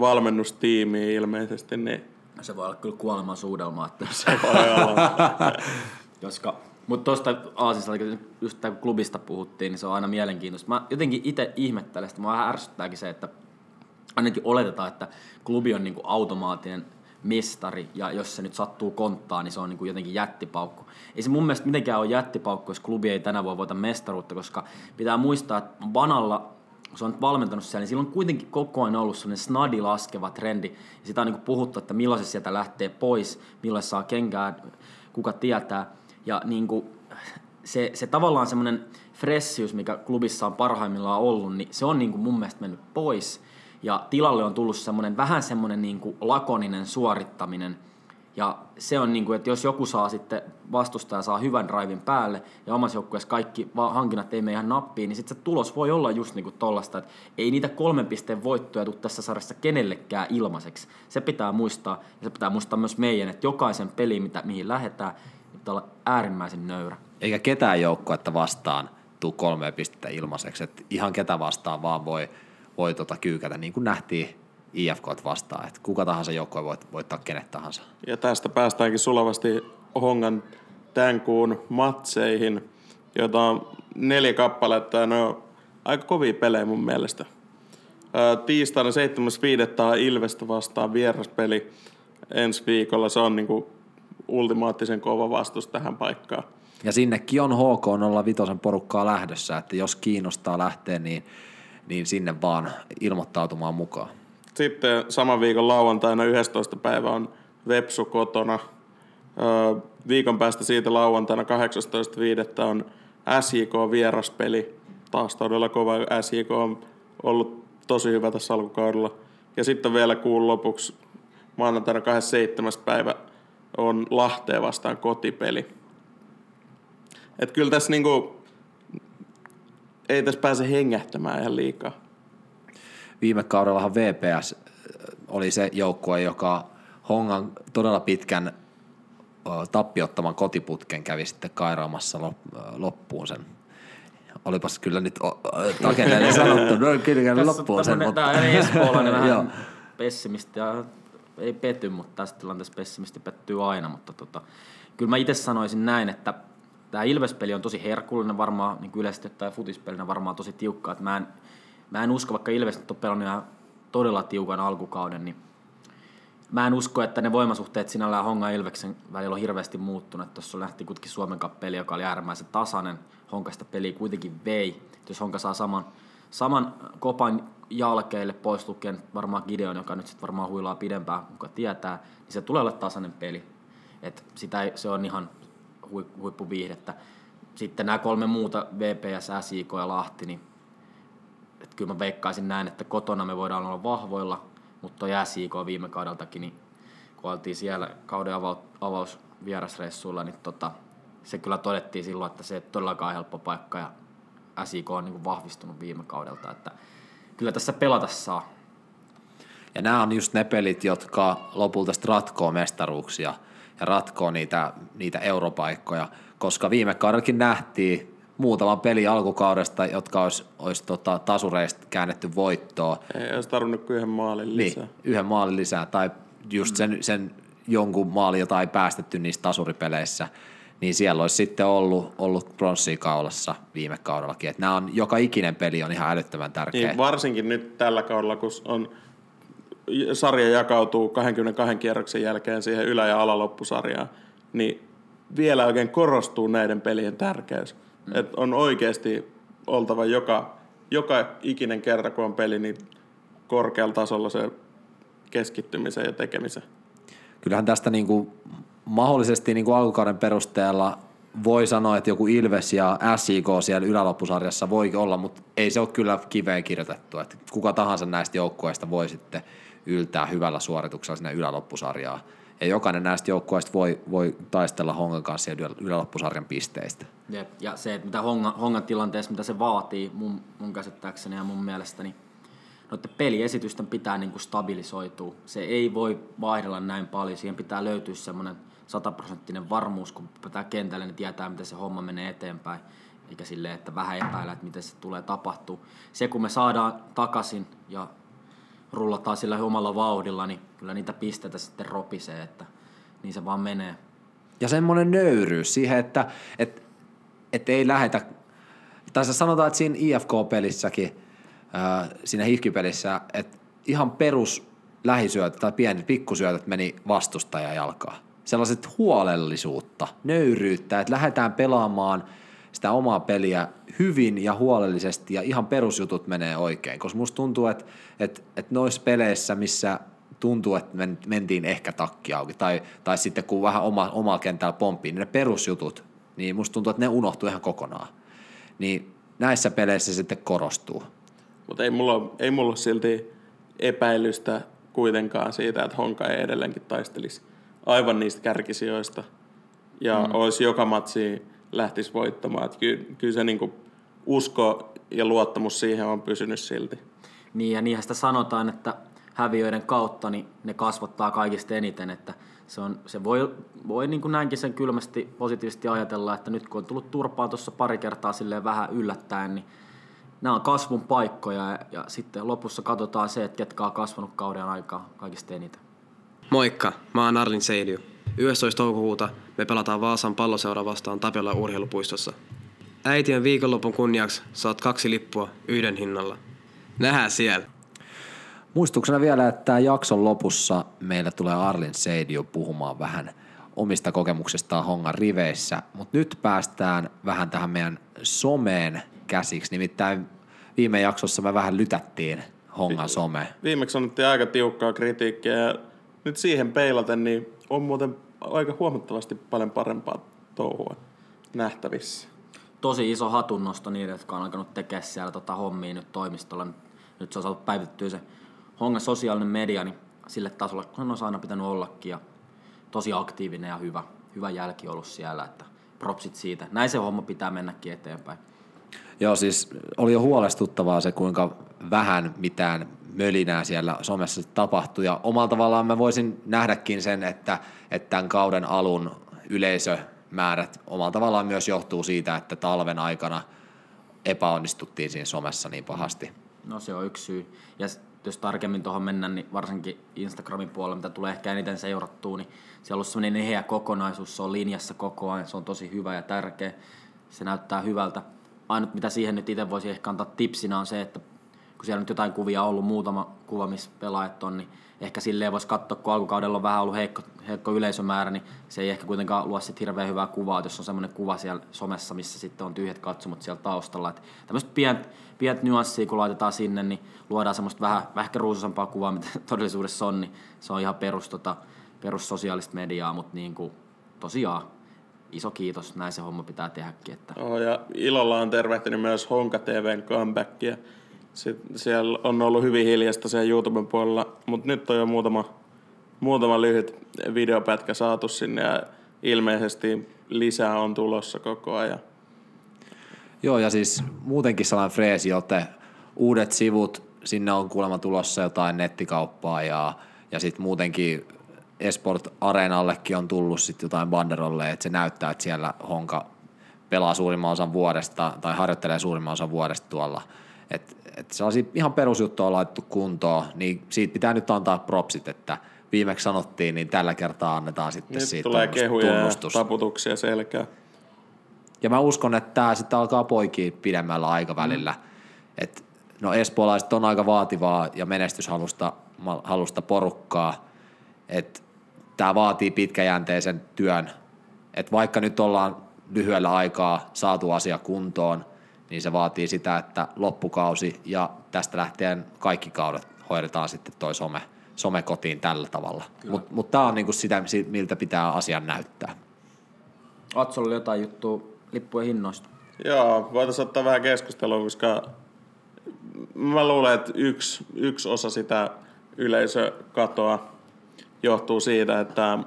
S3: valmennustiimiin ilmeisesti. Niin
S4: se voi olla kyllä kuoleman suudelma. Että...
S3: olla.
S4: Koska, mutta tuosta Aasista, just kun klubista puhuttiin, niin se on aina mielenkiintoista. Mä jotenkin itse ihmettelen, että mä vähän ärsyttääkin se, että ainakin oletetaan, että klubi on niinku automaattinen mestari, ja jos se nyt sattuu konttaa, niin se on niin kuin jotenkin jättipaukku. Ei se mun mielestä mitenkään ole jättipaukku, jos klubi ei tänä vuonna voita mestaruutta, koska pitää muistaa, että Vanalla se on valmentanut siellä, niin sillä on kuitenkin koko ajan ollut sellainen snadi laskeva trendi. Ja sitä on niin puhuttu, että milloin se sieltä lähtee pois, milloin saa kenkää, kuka tietää. Ja niin kuin se, se tavallaan semmoinen fressius, mikä klubissa on parhaimmillaan ollut, niin se on niin kuin mun mielestä mennyt pois. Ja tilalle on tullut semmoinen vähän semmoinen niin kuin lakoninen suorittaminen. Ja se on niin kuin, että jos joku saa sitten vastustaja saa hyvän drivin päälle ja omassa joukkueessa kaikki hankinnat ei mene ihan nappiin, niin sitten se tulos voi olla just niin kuin tollasta, että ei niitä kolmen pisteen voittoja tule tässä sarjassa kenellekään ilmaiseksi. Se pitää muistaa ja se pitää muistaa myös meidän, että jokaisen peli, mitä, mihin lähdetään, pitää olla äärimmäisen nöyrä.
S2: Eikä ketään joukkuetta vastaan tuu kolme pistettä ilmaiseksi, että ihan ketä vastaan vaan voi voi tota kyykätä, niin kuin nähtiin IFK vastaan, että kuka tahansa joukkue voi voittaa kenet tahansa.
S3: Ja tästä päästäänkin sulavasti Hongan tämän kuun matseihin, joita on neljä kappaletta ja ne on aika kovia pelejä mun mielestä. tiistaina 7.5. on Ilvestä vastaan vieraspeli ensi viikolla. Se on niinku ultimaattisen kova vastus tähän paikkaan.
S2: Ja sinnekin on HK 05 porukkaa lähdössä, että jos kiinnostaa lähteä, niin niin sinne vaan ilmoittautumaan mukaan.
S3: Sitten saman viikon lauantaina 11. päivä on Vepsu kotona. viikon päästä siitä lauantaina 18.5. on SJK vieraspeli. Taas todella kova SJK on ollut tosi hyvä tässä alkukaudella. Ja sitten vielä kuun lopuksi maanantaina 27. päivä on Lahteen vastaan kotipeli. Et kyllä tässä niinku ei tässä pääse hengähtämään ihan liikaa.
S2: Viime kaudellahan VPS oli se joukkue, joka Hongan todella pitkän tappiottaman kotiputken kävi sitten kairaamassa loppuun sen. Olipas kyllä nyt takeneen sanottu, no kyllä loppuun sen.
S4: Mutta... Tämä on espoolainen vähän pessimisti ja ei pety, mutta tässä tilanteessa pessimisti pettyy aina, mutta tota, kyllä mä itse sanoisin näin, että tämä Ilves-peli on tosi herkullinen varmaan, niin yleisesti tai futispelinä varmaan tosi tiukka. Että mä, en, mä en usko, vaikka Ilves on pelannut ihan todella tiukan alkukauden, niin mä en usko, että ne voimasuhteet sinällään Honga ja Ilveksen välillä on hirveästi muuttunut. Tuossa lähti kuitenkin Suomen peli, joka oli äärimmäisen tasainen. Honkasta peli kuitenkin vei. Jos Honka saa saman, saman kopan jalkeille pois lukien varmaan Gideon, joka nyt sitten varmaan huilaa pidempään, kuka tietää, niin se tulee olla tasainen peli. Et sitä ei, se on ihan hui, huippuviihdettä. Sitten nämä kolme muuta, VPS, SIK ja Lahti, niin et kyllä mä veikkaisin näin, että kotona me voidaan olla vahvoilla, mutta toi SIK viime kaudeltakin, niin kun oltiin siellä kauden avaus, avaus vierasreissuilla, niin tota, se kyllä todettiin silloin, että se ei todellakaan helppo paikka ja SIK on niin kuin vahvistunut viime kaudelta, että kyllä tässä pelata saa.
S2: Ja nämä on just ne pelit, jotka lopulta ratkoo mestaruuksia ja ratkoo niitä, niitä europaikkoja, koska viime kaudellakin nähtiin muutama peli alkukaudesta, jotka olisi, olisi tota, tasureista käännetty voittoon.
S3: Ei olisi tarvinnut kuin yhden maalin lisää.
S2: Niin, yhden maalin lisää, tai just sen, sen jonkun maali, jota ei päästetty niissä tasuripeleissä, niin siellä olisi sitten ollut, ollut pronssia kaulassa viime kaudellakin. Että nämä on, joka ikinen peli on ihan älyttömän tärkeä.
S3: Niin, varsinkin nyt tällä kaudella, kun on, sarja jakautuu 22 kierroksen jälkeen siihen ylä- ja alaloppusarjaan, niin vielä oikein korostuu näiden pelien tärkeys. Mm. Et on oikeasti oltava joka, joka ikinen kerta, kun on peli, niin korkealla tasolla se keskittymisen ja tekemisen.
S2: Kyllähän tästä niin kuin mahdollisesti niin kuin alkukauden perusteella voi sanoa, että joku Ilves ja SIK siellä yläloppusarjassa voi olla, mutta ei se ole kyllä kiveen kirjoitettu. Että kuka tahansa näistä joukkueista voi sitten yltää hyvällä suorituksella sinne yläloppusarjaan. Ja jokainen näistä joukkueista voi, voi taistella Hongan kanssa yläloppusarjan pisteistä.
S4: Jep. Ja se, että mitä Hongan, Hongan tilanteessa, mitä se vaatii mun, mun käsittääkseni ja mun mielestäni, noiden peliesitysten pitää niin kuin stabilisoitua. Se ei voi vaihdella näin paljon. Siihen pitää löytyä semmoinen sataprosenttinen varmuus, kun pitää kentälle, niin tietää, miten se homma menee eteenpäin. Eikä silleen, että vähän epäillä, että miten se tulee tapahtua. Se, kun me saadaan takaisin ja rullataan sillä omalla vauhdilla, niin kyllä niitä pisteitä sitten ropisee, että niin se vaan menee.
S2: Ja semmoinen nöyryys siihen, että et, et ei lähetä, tai sanotaan, että siinä IFK-pelissäkin, siinä hifkipelissä, että ihan perus lähisyöt tai pienet pikkusyötöt meni vastustajan jalkaa. Sellaiset huolellisuutta, nöyryyttä, että lähdetään pelaamaan sitä omaa peliä hyvin ja huolellisesti ja ihan perusjutut menee oikein. Koska musta tuntuu, että, että, että noissa peleissä, missä tuntuu, että mentiin ehkä takki auki, tai, tai sitten kun vähän oma, oma kentällä pomppii, niin ne perusjutut, niin musta tuntuu, että ne unohtuu ihan kokonaan. Niin näissä peleissä se sitten korostuu.
S3: Mutta ei mulla, ei mulla silti epäilystä kuitenkaan siitä, että Honka ei edelleenkin taistelisi aivan niistä kärkisijoista ja mm. olisi joka matsi lähtisi voittamaan. Että kyllä, kyllä se niinku usko ja luottamus siihen on pysynyt silti.
S4: Niin ja niinhän sitä sanotaan, että häviöiden kautta niin ne kasvattaa kaikista eniten, että se, on, se voi, voi niin kuin näinkin sen kylmästi positiivisesti ajatella, että nyt kun on tullut turpaan tuossa pari kertaa silleen vähän yllättäen, niin nämä on kasvun paikkoja ja, ja sitten lopussa katsotaan se, että ketkä on kasvanut kauden aikaa kaikista eniten.
S5: Moikka, mä oon Arlin Seidiu. 11. toukokuuta me pelataan Vaasan palloseura vastaan Tapiola urheilupuistossa. Äitien viikonlopun kunniaksi saat kaksi lippua yhden hinnalla. Nähdään siellä.
S2: Muistuksena vielä, että jakson lopussa meillä tulee Arlin Seidio puhumaan vähän omista kokemuksistaan Hongan riveissä, mutta nyt päästään vähän tähän meidän someen käsiksi, nimittäin viime jaksossa me vähän lytättiin Hongan some.
S3: Viimeksi annettiin aika tiukkaa kritiikkiä ja nyt siihen peilaten niin on muuten aika huomattavasti paljon parempaa touhua nähtävissä.
S4: Tosi iso hatunnosto niille, jotka on alkanut tekemään siellä tota hommia nyt toimistolla. Nyt se on saatu päivittyä se Hongan sosiaalinen media niin sille tasolle, kun on aina pitänyt ollakin. Ja tosi aktiivinen ja hyvä, hyvä jälki ollut siellä, että propsit siitä. Näin se homma pitää mennäkin eteenpäin.
S2: Joo, siis oli jo huolestuttavaa se, kuinka vähän mitään mölinää siellä somessa tapahtui. Ja omalla tavallaan mä voisin nähdäkin sen, että, että tämän kauden alun yleisömäärät omalla tavallaan myös johtuu siitä, että talven aikana epäonnistuttiin siinä somessa niin pahasti.
S4: No se on yksi syy. Ja jos tarkemmin tuohon mennään, niin varsinkin Instagramin puolella, mitä tulee ehkä eniten seurattua, niin siellä on ollut sellainen eheä kokonaisuus, se on linjassa koko ajan, se on tosi hyvä ja tärkeä, se näyttää hyvältä. Ainut mitä siihen nyt itse voisi ehkä antaa tipsinä on se, että kun siellä nyt jotain kuvia on ollut, muutama kuva, missä pelaajat on, niin ehkä silleen voisi katsoa, kun alkukaudella on vähän ollut heikko, heikko yleisömäärä, niin se ei ehkä kuitenkaan luo sitten hirveän hyvää kuvaa, että jos on semmoinen kuva siellä somessa, missä sitten on tyhjät katsomot siellä taustalla. Että tämmöistä pientä pient nyanssia, kun laitetaan sinne, niin luodaan semmoista vähän, vähän ehkä ruususempaa kuvaa, mitä todellisuudessa on, niin se on ihan perus, tota, perus sosiaalista mediaa, mutta niin kuin, tosiaan iso kiitos, näin se homma pitää tehdäkin. Että...
S3: Oh, ja ilolla on tervehtinyt myös Honka TVn comebackia. Sitten siellä on ollut hyvin hiljasta siellä YouTuben puolella, mutta nyt on jo muutama, muutama lyhyt videopätkä saatu sinne ja ilmeisesti lisää on tulossa koko ajan.
S2: Joo, ja siis muutenkin sellainen freesi, joten uudet sivut, sinne on kuulemma tulossa jotain nettikauppaa ja, ja sitten muutenkin Esport Areenallekin on tullut sitten jotain banderolle, että se näyttää, että siellä Honka pelaa suurimman osan vuodesta tai harjoittelee suurimman osan vuodesta tuolla. Et, et sellaisia ihan perusjuttuja on laitettu kuntoon, niin siitä pitää nyt antaa propsit, että viimeksi sanottiin, niin tällä kertaa annetaan sitten
S3: Nyt
S2: siitä
S3: tulee kehuja
S2: tunnustus.
S3: ja taputuksia selkää.
S2: Ja mä uskon, että tämä sitten alkaa poikia pidemmällä aikavälillä. Mm. Et, no espoolaiset on aika vaativaa ja menestyshalusta halusta porukkaa. Et tämä vaatii pitkäjänteisen työn. Et vaikka nyt ollaan lyhyellä aikaa saatu asia kuntoon, niin se vaatii sitä, että loppukausi ja tästä lähtien kaikki kaudet hoidetaan sitten toi some, some kotiin tällä tavalla. Mutta mut tämä on niinku sitä, miltä pitää asian näyttää.
S4: Atsolla oli jotain juttua lippujen hinnoista.
S3: Joo, voitaisiin ottaa vähän keskustelua, koska mä luulen, että yksi, yksi osa sitä yleisökatoa johtuu siitä, että,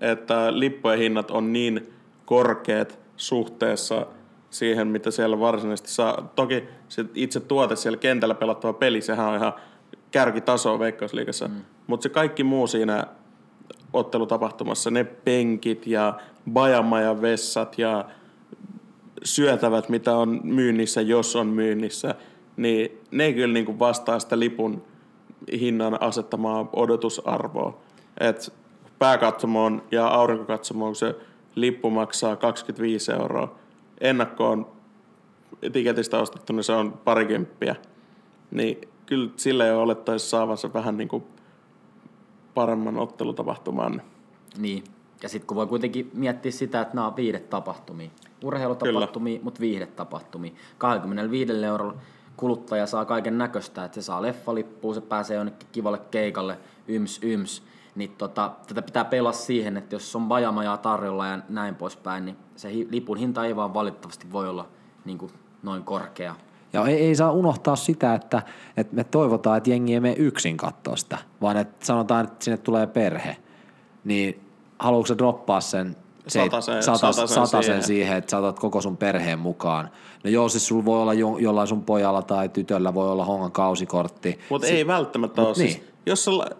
S3: että lippujen hinnat on niin korkeat suhteessa siihen, mitä siellä varsinaisesti saa. Toki se itse tuote siellä kentällä pelattava peli, sehän on ihan kärkitasoa Veikkausliigassa, mm. mutta se kaikki muu siinä ottelutapahtumassa, ne penkit ja bajamajan vessat ja syötävät, mitä on myynnissä, jos on myynnissä, niin ne ei kyllä niin kuin vastaa sitä lipun hinnan asettamaa odotusarvoa. Et pääkatsomoon ja aurinkokatsomoon se lippu maksaa 25 euroa. Ennakkoon etiketistä ostettu, niin se on parikymppiä. Niin kyllä sillä jo olettaisiin saavansa vähän niin kuin paremman ottelutapahtuman.
S4: Niin, ja sitten kun voi kuitenkin miettiä sitä, että nämä on viihdetapahtumia. Urheilutapahtumia, Kyllä. mutta viihdetapahtumia. 25 eurolla kuluttaja saa kaiken näköistä, että se saa leffalippuun, se pääsee jonnekin kivalle keikalle, yms yms. Niin tota, tätä pitää pelaa siihen, että jos on vajamajaa tarjolla ja näin poispäin, niin se lipun hinta ei vaan valitettavasti voi olla niin kuin noin korkea.
S2: Ja ei, ei saa unohtaa sitä, että, että me toivotaan, että jengi ei mene yksin katsoa sitä, vaan että sanotaan, että sinne tulee perhe. Niin haluatko se droppaa sen
S3: Satasen,
S2: satasen,
S3: satasen
S2: satasen
S3: siihen.
S2: siihen, että saatat koko sun perheen mukaan. No joo, siis sulla voi olla jo, jollain sun pojalla tai tytöllä voi olla hongan kausikortti.
S3: Mutta
S2: Si-
S3: ei välttämättä
S2: Mut
S3: ole. Siis,
S2: niin.
S3: jos sä la-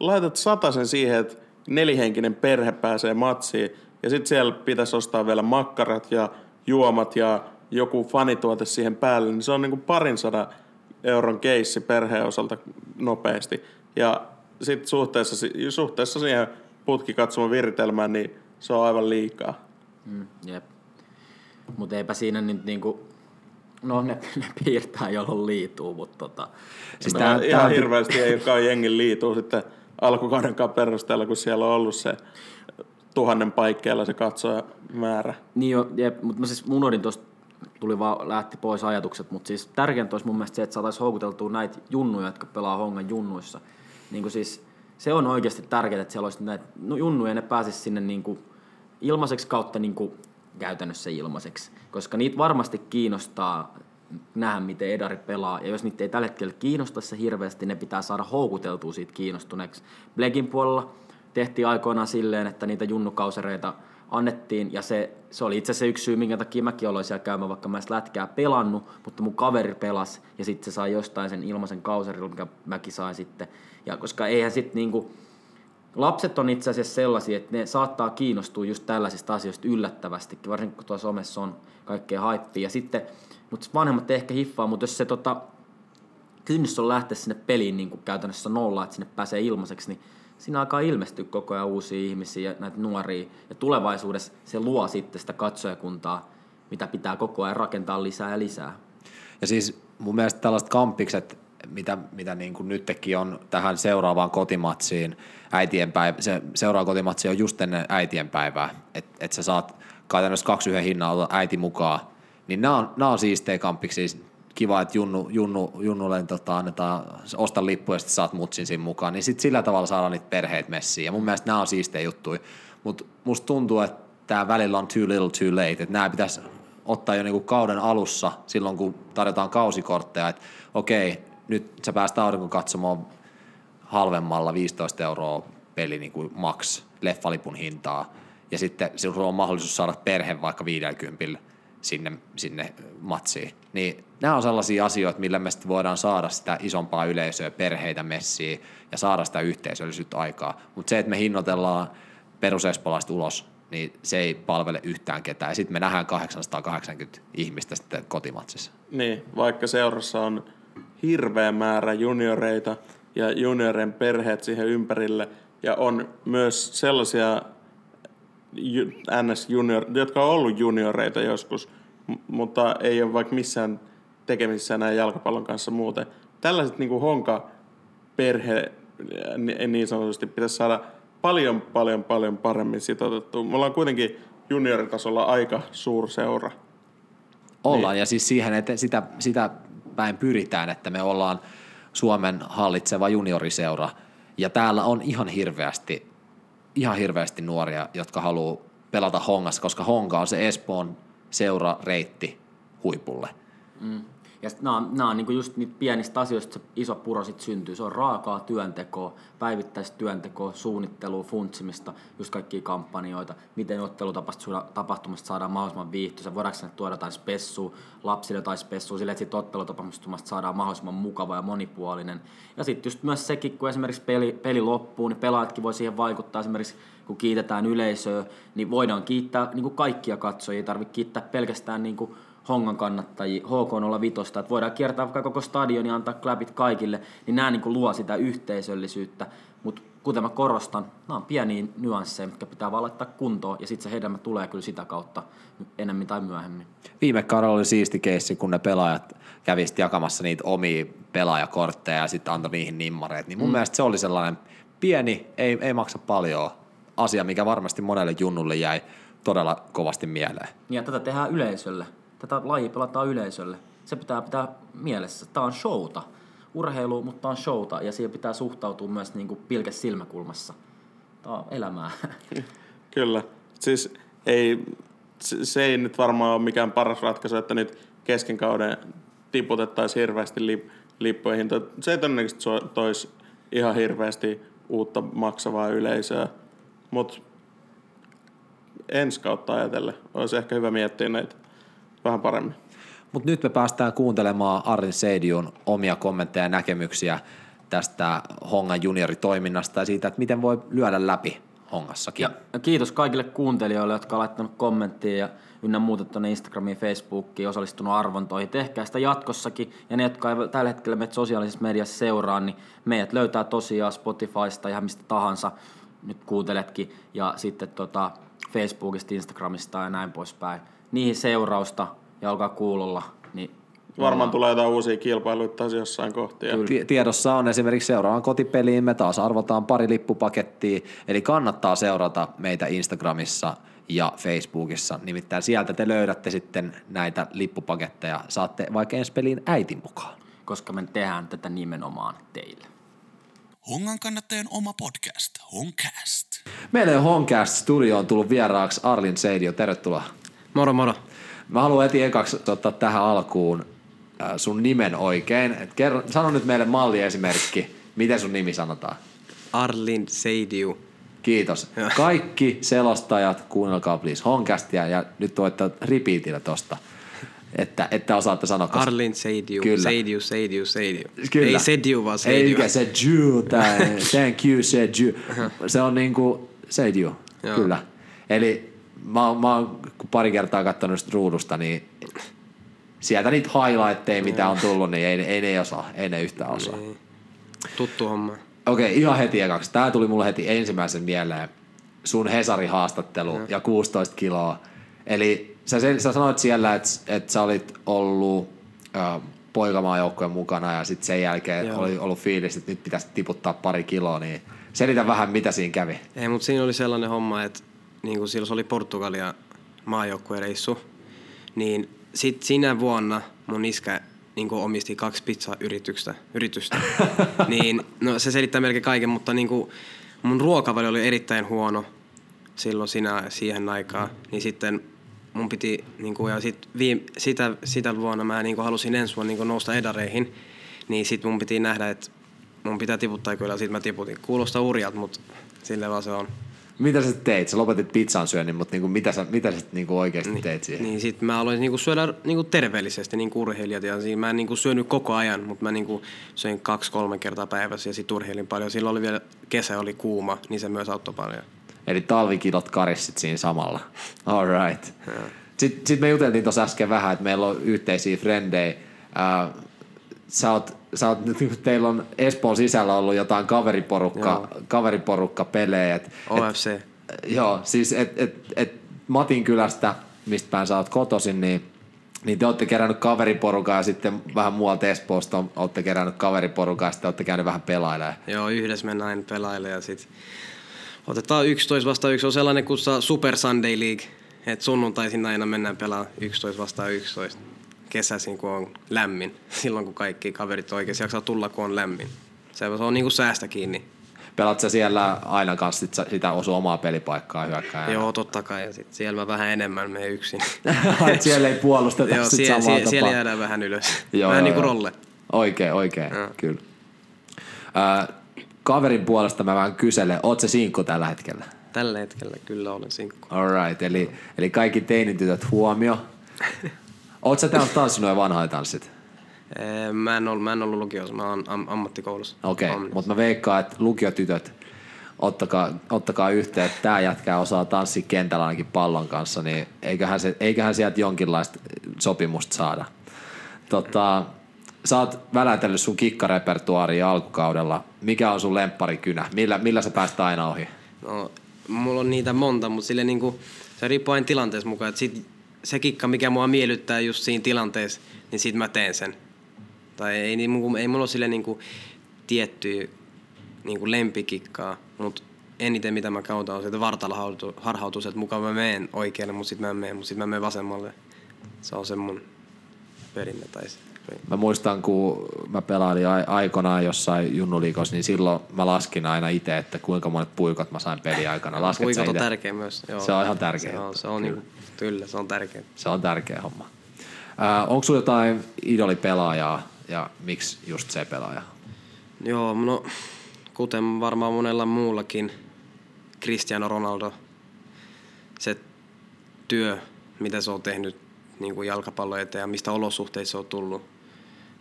S3: laitat satasen siihen, että nelihenkinen perhe pääsee matsiin, ja sitten siellä pitäisi ostaa vielä makkarat ja juomat ja joku fanituote siihen päälle, niin se on niinku parin sadan euron keissi perheen osalta nopeasti. Ja sitten suhteessa, suhteessa siihen putkikatsoman viritelmään, niin se on aivan liikaa.
S4: Mm, jep. Mutta eipä siinä nyt niinku, no ne, ne piirtää jolloin liituu, mutta tota,
S2: Siis tää-
S3: ihan
S2: tää-
S3: hirveästi ei olekaan jengin liituu sitten alkukaudenkaan perusteella, kun siellä on ollut se tuhannen paikkeilla se katsojamäärä.
S4: Niin jo, jep, mutta mä siis unohdin tuosta, tuli vaan, lähti pois ajatukset, mutta siis tärkeintä olisi mun mielestä se, että saataisiin houkuteltua näitä junnuja, jotka pelaa hongan junnuissa. Niin kuin siis, se on oikeasti tärkeää, että siellä olisi näitä no, junnuja ja ne pääsisi sinne niin kuin ilmaiseksi kautta niin kuin käytännössä ilmaiseksi. Koska niitä varmasti kiinnostaa nähdä, miten Edari pelaa. Ja jos niitä ei tällä hetkellä kiinnosta se hirveästi, ne pitää saada houkuteltua siitä kiinnostuneeksi. Blekin puolella tehtiin aikoinaan silleen, että niitä junnukausereita annettiin, ja se, se oli itse asiassa yksi syy, minkä takia mäkin aloin siellä käymään, vaikka mä en lätkää pelannut, mutta mun kaveri pelasi, ja sitten se sai jostain sen ilmaisen kauserilla, mikä mäkin sain sitten. Ja koska eihän sitten niinku, lapset on itse asiassa sellaisia, että ne saattaa kiinnostua just tällaisista asioista yllättävästikin, varsinkin kun tuossa somessa on kaikkea haippia. Ja sitten, mutta vanhemmat ehkä hiffaa, mutta jos se tota, kynnys on lähteä sinne peliin niin kuin käytännössä nolla, että sinne pääsee ilmaiseksi, niin siinä alkaa ilmestyä koko ajan uusia ihmisiä ja näitä nuoria. Ja tulevaisuudessa se luo sitten sitä katsojakuntaa, mitä pitää koko ajan rakentaa lisää ja lisää.
S2: Ja siis mun mielestä tällaiset kampikset, mitä, mitä niin kuin nytkin on tähän seuraavaan kotimatsiin, äitienpäivä, se seuraava kotimatsi on just ennen äitienpäivää, että et sä saat käytännössä kaksi yhden hinnalla äiti mukaan, niin nämä on, nämä on siistejä kampiksi, siis kiva, että Junnu, Junnu, Junnulle tota, annetaan, osta lippu ja sitten saat mutsin siinä mukaan, niin sitten sillä tavalla saadaan niitä perheet messiin. Ja mun mielestä nämä on siistejä juttuja, mutta musta tuntuu, että tämä välillä on too little too late, että nämä pitäisi ottaa jo niinku kauden alussa, silloin kun tarjotaan kausikortteja, että okei, nyt sä pääst aurinkokatsomoon halvemmalla 15 euroa peli niin kuin max leffalipun hintaa, ja sitten sinulla on mahdollisuus saada perhe vaikka 50 sinne, sinne matsiin. Niin nämä on sellaisia asioita, millä me sitten voidaan saada sitä isompaa yleisöä, perheitä messiin ja saada sitä yhteisöllisyyttä aikaa. Mutta se, että me hinnoitellaan perusespolaista ulos, niin se ei palvele yhtään ketään. Ja sitten me nähdään 880 ihmistä sitten kotimatsissa.
S3: Niin, vaikka seurassa on hirveä määrä junioreita ja junioren perheet siihen ympärille, ja on myös sellaisia NS junior, jotka on ollut junioreita joskus, mutta ei ole vaikka missään tekemisissä näin jalkapallon kanssa muuten. Tällaiset niin kuin honka perhe ni- niin sanotusti pitäisi saada paljon, paljon, paljon paremmin sitoutettua. Me ollaan kuitenkin junioritasolla aika suurseura.
S2: Ollaan, niin. ja siis siihen, että sitä, sitä päin pyritään, että me ollaan Suomen hallitseva junioriseura, ja täällä on ihan hirveästi, ihan hirveästi nuoria, jotka haluaa pelata Hongassa, koska Honka on se Espoon seura-reitti huipulle.
S4: Ja nämä nämä on niinku just niitä pienistä asioista se iso puro sit syntyy. Se on raakaa työntekoa, päivittäistä työntekoa, suunnittelua, funtsimista, just kaikkia kampanjoita, miten ottelutapahtumasta saadaan mahdollisimman viihtyisä, voidaanko sinne tuoda jotain spessua, lapsille jotain spessua, sille, että siitä ottelutapahtumasta saadaan mahdollisimman mukava ja monipuolinen. Ja sitten just myös sekin, kun esimerkiksi peli, peli loppuu, niin pelaajatkin voi siihen vaikuttaa. Esimerkiksi kun kiitetään yleisöä, niin voidaan kiittää niin kuin kaikkia katsojia, ei tarvitse kiittää pelkästään niin kuin Hongan kannattajia, HK05, että voidaan kiertää vaikka koko stadion ja antaa klapit kaikille, niin nämä niin kuin luo sitä yhteisöllisyyttä. Mutta kuten mä korostan, nämä on pieniä nyansseja, mitkä pitää vaan laittaa kuntoon, ja sitten se hedelmä tulee kyllä sitä kautta enemmän tai myöhemmin.
S2: Viime kaudella oli siisti keissi, kun ne pelaajat kävivät jakamassa niitä omia pelaajakortteja ja sitten antoi niihin nimmareet. Niin mun mm. mielestä se oli sellainen pieni, ei, ei maksa paljon asia, mikä varmasti monelle junnulle jäi todella kovasti mieleen.
S4: Ja tätä tehdään yleisölle. Tätä lajia pelataan yleisölle. Se pitää pitää mielessä. Tämä on showta. Urheilu, mutta on showta ja siihen pitää suhtautua myös niin kuin pilkes silmäkulmassa. Tämä on elämää.
S3: Kyllä. Siis ei, se ei nyt varmaan ole mikään paras ratkaisu, että nyt kesken kauden tiputettaisiin hirveästi lip, lippujen hintoja. Se ei todennäköisesti toisi ihan hirveästi uutta maksavaa yleisöä, mutta ensi kautta ajatellen olisi ehkä hyvä miettiä näitä vähän paremmin.
S2: Mutta nyt me päästään kuuntelemaan Arin Seidiun omia kommentteja ja näkemyksiä tästä Hongan junioritoiminnasta ja siitä, että miten voi lyödä läpi Hongassakin.
S4: Ja ja kiitos kaikille kuuntelijoille, jotka on laittanut kommenttia ja ynnä muuta tuonne Instagramiin, Facebookiin, osallistunut arvontoihin. Tehkää sitä jatkossakin. Ja ne, jotka ei tällä hetkellä meitä sosiaalisessa mediassa seuraa, niin meidät löytää tosiaan Spotifysta ihan mistä tahansa. Nyt kuunteletkin. Ja sitten tota Facebookista, Instagramista ja näin poispäin. Niihin seurausta ja olkaa kuulolla. Niin
S3: Varmaan tulee jotain uusia kilpailuita taas jossain kohtia.
S2: Tie- Tiedossa on esimerkiksi seuraavan kotipeliin me taas arvotaan pari lippupakettia, eli kannattaa seurata meitä Instagramissa ja Facebookissa. Nimittäin sieltä te löydätte sitten näitä lippupaketteja, saatte vaikka ensi peliin äitin mukaan.
S4: koska me tehdään tätä nimenomaan teille.
S1: Hongan kannattajan oma podcast, Honcast.
S2: Meille on Honcast Studioon tullut vieraaksi Arlin Seidio, tervetuloa.
S5: Moro moro.
S2: Mä haluan heti ekaksi ottaa tähän alkuun äh, sun nimen oikein. Et kerro, sano nyt meille malliesimerkki, miten sun nimi sanotaan.
S5: Arlin Seidiu.
S2: Kiitos. Kaikki selostajat, kuunnelkaa please Honcastia ja nyt voitte repeatillä tosta, että, että osaatte sanoa. koska-
S5: Arlin Seidiu.
S2: Kyllä.
S5: Seidiu, Seidiu, Seidiu.
S2: Kyllä.
S5: Ei Seidiu, vaan Seidiu.
S2: Eikä se Jew tai thank you se Jew. Se on niinku se Jew,
S5: Joo.
S2: kyllä. Eli mä, oon- mä oon pari kertaa katsonut sitä ruudusta, niin sieltä niitä highlightteja, mitä on tullut, niin ei, ei ne osaa, ei ne yhtään osaa.
S5: Tuttu homma.
S2: Okei, ihan heti ekaksi. Tää tuli mulle heti ensimmäisen mieleen. Sun Hesari-haastattelu ja 16 kiloa. Eli sä, sä sanoit siellä, että et sä olit ollut poikamaajoukkojen mukana ja sitten sen jälkeen
S5: Joo.
S2: oli ollut fiilis, että nyt pitäisi tiputtaa pari kiloa, niin selitä vähän, mitä siinä kävi.
S5: Ei, mutta siinä oli sellainen homma, että niin kuin silloin se oli Portugalia maajoukkuereissu, niin sit sinä vuonna mun iskä niin kuin omisti kaksi pizzayritystä, yritystä. niin, no se selittää melkein kaiken, mutta niin kuin mun ruokavalio oli erittäin huono silloin sinä, siihen aikaan. Niin sitten mun piti, niin kuin, ja sit viime, sitä, sitä vuonna mä niin kuin halusin ensi vuonna niin kuin nousta edareihin, niin sit mun piti nähdä, että mun pitää tiputtaa kyllä, ja sit mä tiputin. Kuulostaa urjalta, mutta sillä vaan se on.
S2: Mitä sä teit? Sä lopetit pizzan syönnin, mutta niinku, mitä sä, mitä sä niinku oikeasti teit siihen?
S5: Niin sit mä aloin niinku syödä niinku terveellisesti niin urheilijat ja siinä mä en niinku syönyt koko ajan, mutta mä niinku söin kaksi-kolme kertaa päivässä ja sit urheilin paljon. Silloin oli vielä kesä oli kuuma, niin se myös auttoi paljon.
S2: Eli talvikilot karissit siinä samalla. All right. Sitten sit me juteltiin tuossa äsken vähän, että meillä on yhteisiä frendejä. Äh, sä oot, sä oot, teillä on Espoon sisällä ollut jotain kaveriporukka, kaveriporukka pelejä. Et,
S5: OFC.
S2: Et, joo, siis et, et, et Matin kylästä, mistä päin sä oot kotoisin, niin, niin te olette kerännyt kaveriporukkaa ja sitten vähän muualta Espoosta olette kerännyt kaveriporukkaa ja sitten olette käynyt vähän pelailemaan.
S5: Joo, yhdessä mennään aina pelaille ja sit otetaan 11 vastaan 1. On sellainen kuin Super Sunday League, että sunnuntaisin aina mennään pelaa 11 vastaan 11 kesäisin, kun on lämmin. Silloin, kun kaikki kaverit oikeasti jaksaa tulla, kun on lämmin. Se on niinku säästä kiinni.
S2: Pelat sä siellä aina kanssa sit sitä osu omaa pelipaikkaa hyökkää?
S5: Joo, totta kai. Ja sit siellä mä vähän enemmän menen yksin.
S2: Siellä ei puolusteta
S5: Joo,
S2: sit
S5: sie,
S2: samalla
S5: sie,
S2: tapaa.
S5: siellä jäädään vähän ylös.
S2: Joo,
S5: vähän
S2: joo,
S5: niin kuin
S2: joo.
S5: rolle.
S2: Oikein, oikein,
S5: Joo.
S2: kyllä. Ö, kaverin puolesta mä vähän kyselen, oot se sinkku tällä hetkellä?
S5: Tällä hetkellä kyllä olen sinkku.
S2: Alright, eli, eli kaikki teinitytöt huomio. Oot sä täällä tanssinut jo vanhoja tanssit?
S5: Ee, Mä en ollut, mä en ollut lukiossa, mä oon am, ammattikoulussa.
S2: Okei, okay, mutta mä veikkaan, että lukiotytöt, ottakaa, ottakaa yhteen, että tää jätkä osaa tanssia kentällä ainakin pallon kanssa, niin eiköhän, se, eiköhän sieltä jonkinlaista sopimusta saada. Tota, sä oot välätellyt sun kikkarepertuaaria alkukaudella. Mikä on sun lempparikynä? Millä, millä sä pääst aina ohi?
S5: No, mulla on niitä monta, mutta sille niinku, se riippuu aina tilanteessa mukaan. Et sit se kikka, mikä mua miellyttää just siinä tilanteessa, niin sit mä teen sen. Tai ei, niin, ei mulla ole sille niinku tiettyä niinku lempikikkaa, mutta eniten mitä mä kautan on se, että vartalla harhautu- harhautus, että mukaan mä meen oikealle, mutta sit mä en mene, mutta sit mä menen vasemmalle. Se on se mun perinne tai se.
S2: Mä muistan, kun mä pelailin ai- aikoinaan jossain junnuliikossa, niin silloin mä laskin aina itse, että kuinka monet puikot mä sain peliaikana. Lasket sä
S5: Puikot on tärkeä myös. Joo.
S2: Se on ihan tärkeä
S5: Se on, se on
S2: kyllä.
S5: Kyllä, se on tärkeä.
S2: Se on tärkeä homma. Äh, onko sulla jotain idolipelaajaa ja miksi just se pelaaja?
S5: Joo, no kuten varmaan monella muullakin, Cristiano Ronaldo, se työ, mitä se on tehnyt niin kuin jalkapallon eteen ja mistä olosuhteissa se on tullut.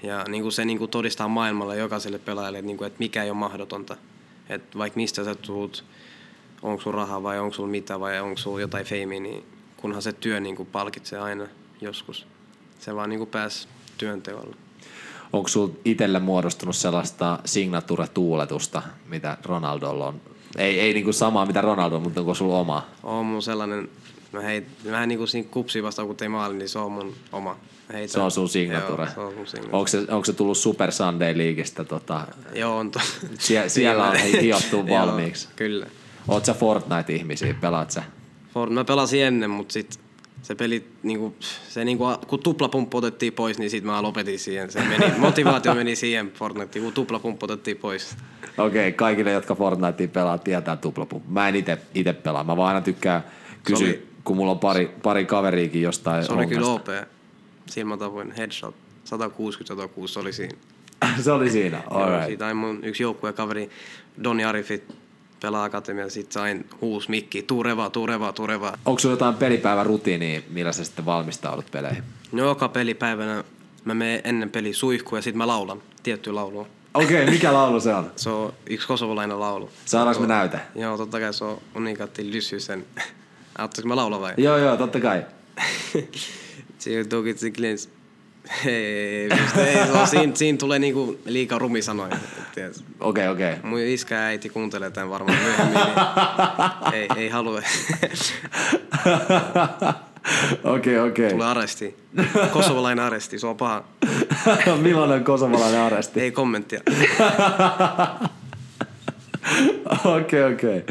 S5: Ja niin kuin se niin kuin todistaa maailmalle jokaiselle pelaajalle, että, niin kuin, että mikä ei ole mahdotonta. Että vaikka mistä sä tuut, onko sulla rahaa vai onko sulla mitä vai onko sulla jotain feimiä, niin kunhan se työ niin kuin palkitsee aina joskus. Se vaan niin kuin pääsi työnteolla.
S2: Onko sulla itselle muodostunut sellaista signature-tuuletusta, mitä Ronaldolla on? Ei, ei niinku samaa mitä Ronaldo, mutta onko sulla oma?
S5: On mun sellainen, mä heit, vähän niinku siinä kupsi vastaan kun tein maalin, niin se on mun oma. Mä heitän-
S2: Se on sun signature.
S5: Joo, se on mun signature.
S2: Onko se, onko se tullut Super Sunday Leaguestä? Tota,
S5: Joo, on to.
S2: Sie- siellä on hiottu
S5: Joo,
S2: valmiiksi.
S5: kyllä.
S2: Oot sä Fortnite-ihmisiä? Pelaat sä?
S5: For, mä pelasin ennen, mutta sit se peli, niinku, se niinku, kun tuplapumppu otettiin pois, niin sit mä lopetin siihen. Se meni, motivaatio meni siihen Fortniteen, kun tuplapumppu otettiin pois.
S2: Okei, okay, kaikille, jotka Fortnitea pelaa, tietää tuplapumppu. Mä en ite, ite pelaa. Mä vaan aina tykkään kysyä,
S5: oli-
S2: kun mulla on pari, pari kaveriikin jostain
S5: Se oli kyllä
S2: hommasta.
S5: OP. Silmätavoin headshot. 160-106 oli siinä.
S2: se oli siinä,
S5: Joo,
S2: alright.
S5: Siitä mun yksi joukkuekaveri, Doni Arifit, pelaa akatemiassa, sit sain huus mikki, tuu revaa, tuu revaa, tuu revaa.
S2: Onko sulla jotain pelipäivän rutiinia, millä sä sitten valmistaudut peleihin?
S5: No, joka pelipäivänä mä menen ennen peli suihkuun ja sit mä laulan tiettyä laulua.
S2: Okei, okay, mikä laulu se on?
S5: Se on yksi kosovolainen laulu.
S2: Saadaanko me näytä?
S5: Joo, totta kai se on Unikatti Lyssysen. Ajatteko mä laulan vai?
S2: Joo, joo, totta kai.
S5: Tokit se glens. Ei, ei, ei, just siinä, siinä tulee niinku liikaa rumisanoja. tiedät.
S2: Okei, okay, okei. Okay.
S5: Mun iskä ja äiti kuuntelee tämän varmaan myöhemmin, niin ei, ei halua.
S2: Okei, okei.
S5: Tulee aresti. Kosovalainen aresti, se on paha.
S2: Millainen kosovalainen aresti?
S5: Ei kommenttia.
S2: Okei, okei.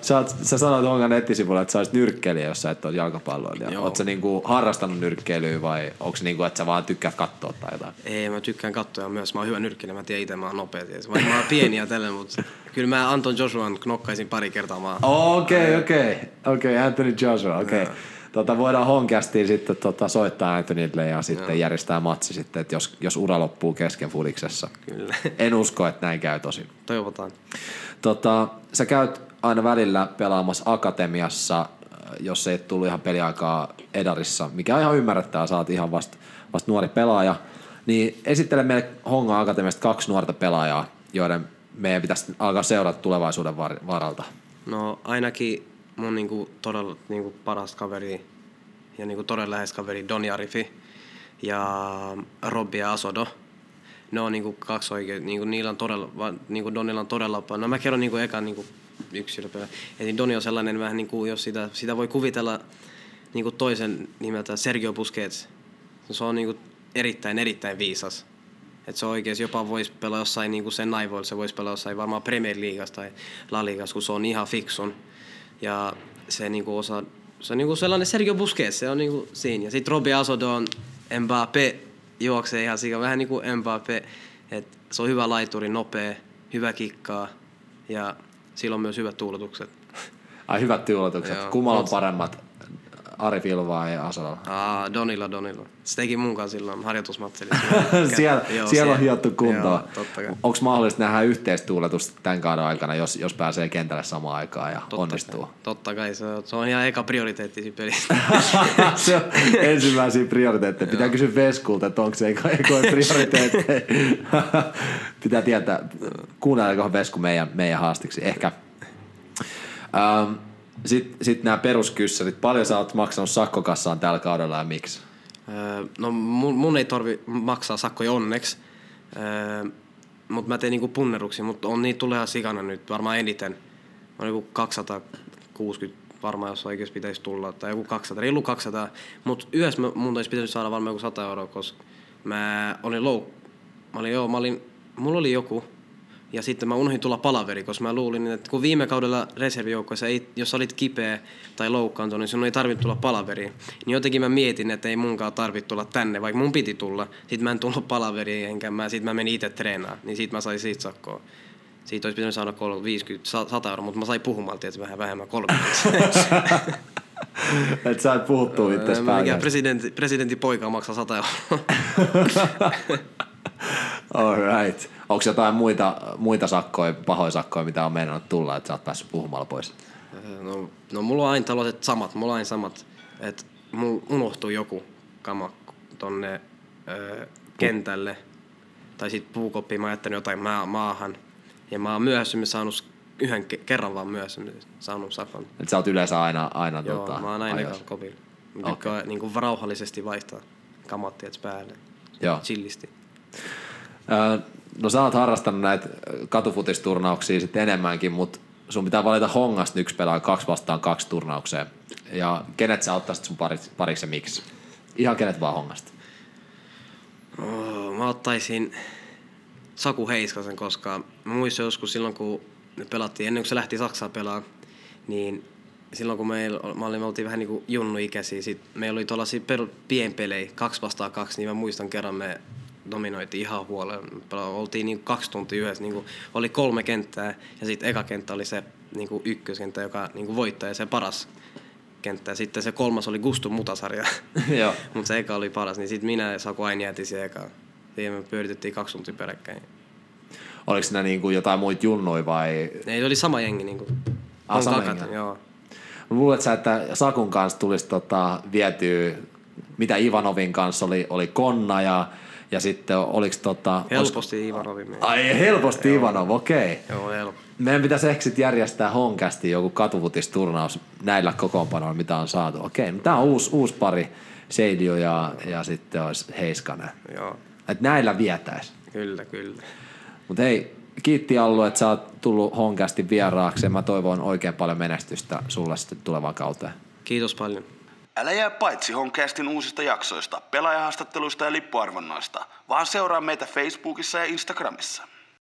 S2: Sä, oot- sä sanoit Hongan nettisivulla, että sä olisit nyrkkeilijä, jos sä et ole jalkapalloilija.
S5: Joo.
S2: Oot sä niinku harrastanut nyrkkeilyä vai onko se niinku, että sä vaan tykkäät katsoa tai jotain?
S5: Ei, mä tykkään katsoa myös. Mä oon hyvä nyrkkeilijä, mä tiedän itse, mä oon nopea. mä oon pieni ja tällä, mutta kyllä mä Anton Joshuan knokkaisin pari kertaa maa.
S2: Okei, okei. Okei, Anthony Joshua, okei. Tota, voidaan Honkästiin sitten tota, soittaa Anthonylle ja sitten järjestää matsi sitten, että jos, jos ura loppuu kesken fudiksessa.
S5: Kyllä.
S2: En usko, että näin käy tosin.
S5: Toivotaan.
S2: Tota, sä käyt aina välillä pelaamassa akatemiassa, jos ei tullut ihan peliaikaa Edarissa, mikä on ihan ymmärrettävää, sä oot ihan vasta vast nuori pelaaja. Niin esittele meille Honga Akatemiasta kaksi nuorta pelaajaa, joiden meidän pitäisi alkaa seurata tulevaisuuden var- varalta.
S5: No ainakin mun niinku todella niinku paras kaveri ja niinku todella lähes kaveri Doni Arifi ja Robbi ja Asodo. Ne on niinku kaksi oikein, niinku niillä on todella, niinku Donilla on todella paljon. No mä kerron niinku ekan niinku yksilöpelä. Eli Doni on sellainen vähän niinku, jos sitä, sitä voi kuvitella niinku toisen nimeltä Sergio Busquets. Se on niinku erittäin, erittäin viisas. Et se oikeasti jopa voisi pelaa jossain niinku sen naivoilla, se voisi pelaa jossain varmaan Premier Leagueassa tai La Ligassa, kun se on ihan fiksun. Ja se niinku osaa, se on niinku sellainen Sergio Busquets, se on niinku siinä. Ja sitten Robbie Asodo on Mbappé, juoksee ihan sika, vähän niinku Mbappé. Et se on hyvä laituri, nopea, hyvä kikkaa ja sillä on myös hyvät tuuletukset.
S2: Ai hyvät tuuletukset.
S5: Joo.
S2: Kummalla on paremmat? Ari Filvaa ja Asola.
S5: Aa, Donilla, Donilla. Se teki mun kanssa silloin harjoitusmatselissa.
S2: siellä,
S5: Joo,
S2: siellä on hiottu
S5: kai.
S2: Onko mahdollista nähdä yhteistuuletusta tämän kauden aikana, jos, jos pääsee kentälle samaan aikaan ja
S5: Totta
S2: onnistuu?
S5: Kai, totta kai, se on, se on ihan eka prioriteetti siinä pelissä.
S2: se on ensimmäisiä prioriteetteja. Pitää kysyä Veskulta, että onko se eko, ekoja prioriteetteja. Pitää tietää, kuunneleeko Vesku meidän, meidän haastiksi. Ehkä. Ähm, Sitten sit nämä peruskyssärit. Paljon sä oot maksanut sakkokassaan tällä kaudella ja miksi?
S5: Öö, no mun, mun ei tarvi maksaa sakkoja onneksi, öö, mutta mä teen niinku punneruksia, mutta on niitä tulee sikana nyt varmaan eniten. On joku 260 varmaan, jos oikeasti pitäisi tulla, tai joku 200, reilu 200. Mutta yhdessä mun olisi pitänyt saada varmaan joku 100 euroa, koska mä olin low. Mä olin, joo, mä olin, mulla oli joku, ja sitten mä unohdin tulla palaveri, koska mä luulin, että kun viime kaudella reservijoukkoissa, ei, jos olit kipeä tai loukkaantunut, niin sinun ei tarvitse tulla palaveriin. Niin jotenkin mä mietin, että ei munkaan tarvitse tulla tänne, vaikka mun piti tulla. Sitten mä en tullut palaveriin, enkä mä, sitten mä menin itse treenaamaan, niin siitä mä sain siitä sakkoa. Siitä olisi pitänyt saada 30, 50, 100 euroa, mutta mä sain puhumalta, että vähän vähemmän 30.
S2: Et sä et puhuttu itse
S5: Mikä
S2: päivästä.
S5: presidentti, presidentin poika maksaa 100 euroa.
S2: All right. Onko jotain muita, muita sakkoja, pahoja sakkoja, mitä on meinannut tulla, että sä oot päässyt puhumalla pois?
S5: No, no mulla on aina tällaiset samat, mulla on aina samat, että mulla unohtuu joku kama tonne ö, kentälle. Tai sit puukoppiin mä oon jättänyt jotain maa, maahan. Ja mä oon myöhemmin saanut yhden ke- kerran vaan myöhemmin saanut sakon.
S2: Et sä oot yleensä aina, aina
S5: Joo,
S2: tota,
S5: mä oon aina kopilla. Mä okay. niinku rauhallisesti vaihtaa kamat päälle.
S2: Joo.
S5: Chillisti.
S2: No sä oot harrastanut näitä katufutisturnauksia sitten enemmänkin, mutta sun pitää valita hongasta yksi pelaaja kaksi vastaan kaksi turnaukseen. Ja kenet sä ottaisit sun pariksi, ja miksi? Ihan kenet vaan hongasta.
S5: Mä ottaisin Saku Heiskasen, koska mä muistan joskus silloin, kun me pelattiin, ennen kuin se lähti Saksaa pelaa, niin silloin kun meillä, mä olin, me oltiin vähän niin kuin junnu-ikäisiä, sit meillä oli tuollaisia pienpelejä, kaksi vastaan kaksi, niin mä muistan kerran me dominoitiin ihan huolella. Oltiin niin kaksi tuntia yhdessä, niin kuin, oli kolme kenttää ja sitten eka kenttä oli se niin kuin ykköskenttä, joka niin kuin voittaa ja se paras kenttä. Sitten se kolmas oli Gustu Mutasarja. Mutta se eka oli paras, niin sitten minä ja Saku aina jäätiin siihen ekaan. Siihen me pyöritettiin kaksi tuntia peräkkäin.
S2: Oliko ne niinku jotain muita junnuja vai...
S5: Ei, se oli sama jengi niinku.
S2: Ah,
S5: On
S2: sama
S5: kakat,
S2: jengi.
S5: joo.
S2: Luulet sä, että Sakun kanssa tulisi tota, vietyä, mitä Ivanovin kanssa oli, oli Konna ja, ja sitten oliko tota...
S5: Helposti Ivanovin meidän.
S2: Ai helposti Ivanov, okei. Okay.
S5: Joo, helppo.
S2: Meidän pitäisi ehkä sit järjestää honkästi joku katuvutisturnaus näillä kokoonpanoilla, mitä on saatu. Okei, no tää on uusi, uusi pari, Seidio ja, ja sitten olisi Heiskanen.
S5: Joo,
S2: Et näillä vietäis.
S5: kyllä, kyllä.
S2: Mutta hei, kiitti Allu, että sä oot tullut honkästi vieraaksi ja mä toivon oikein paljon menestystä sulle sitten tulevaan kauteen.
S5: Kiitos paljon.
S1: Älä jää paitsi Honcastin uusista jaksoista, pelaajahaastatteluista ja lippuarvonnoista, vaan seuraa meitä Facebookissa ja Instagramissa.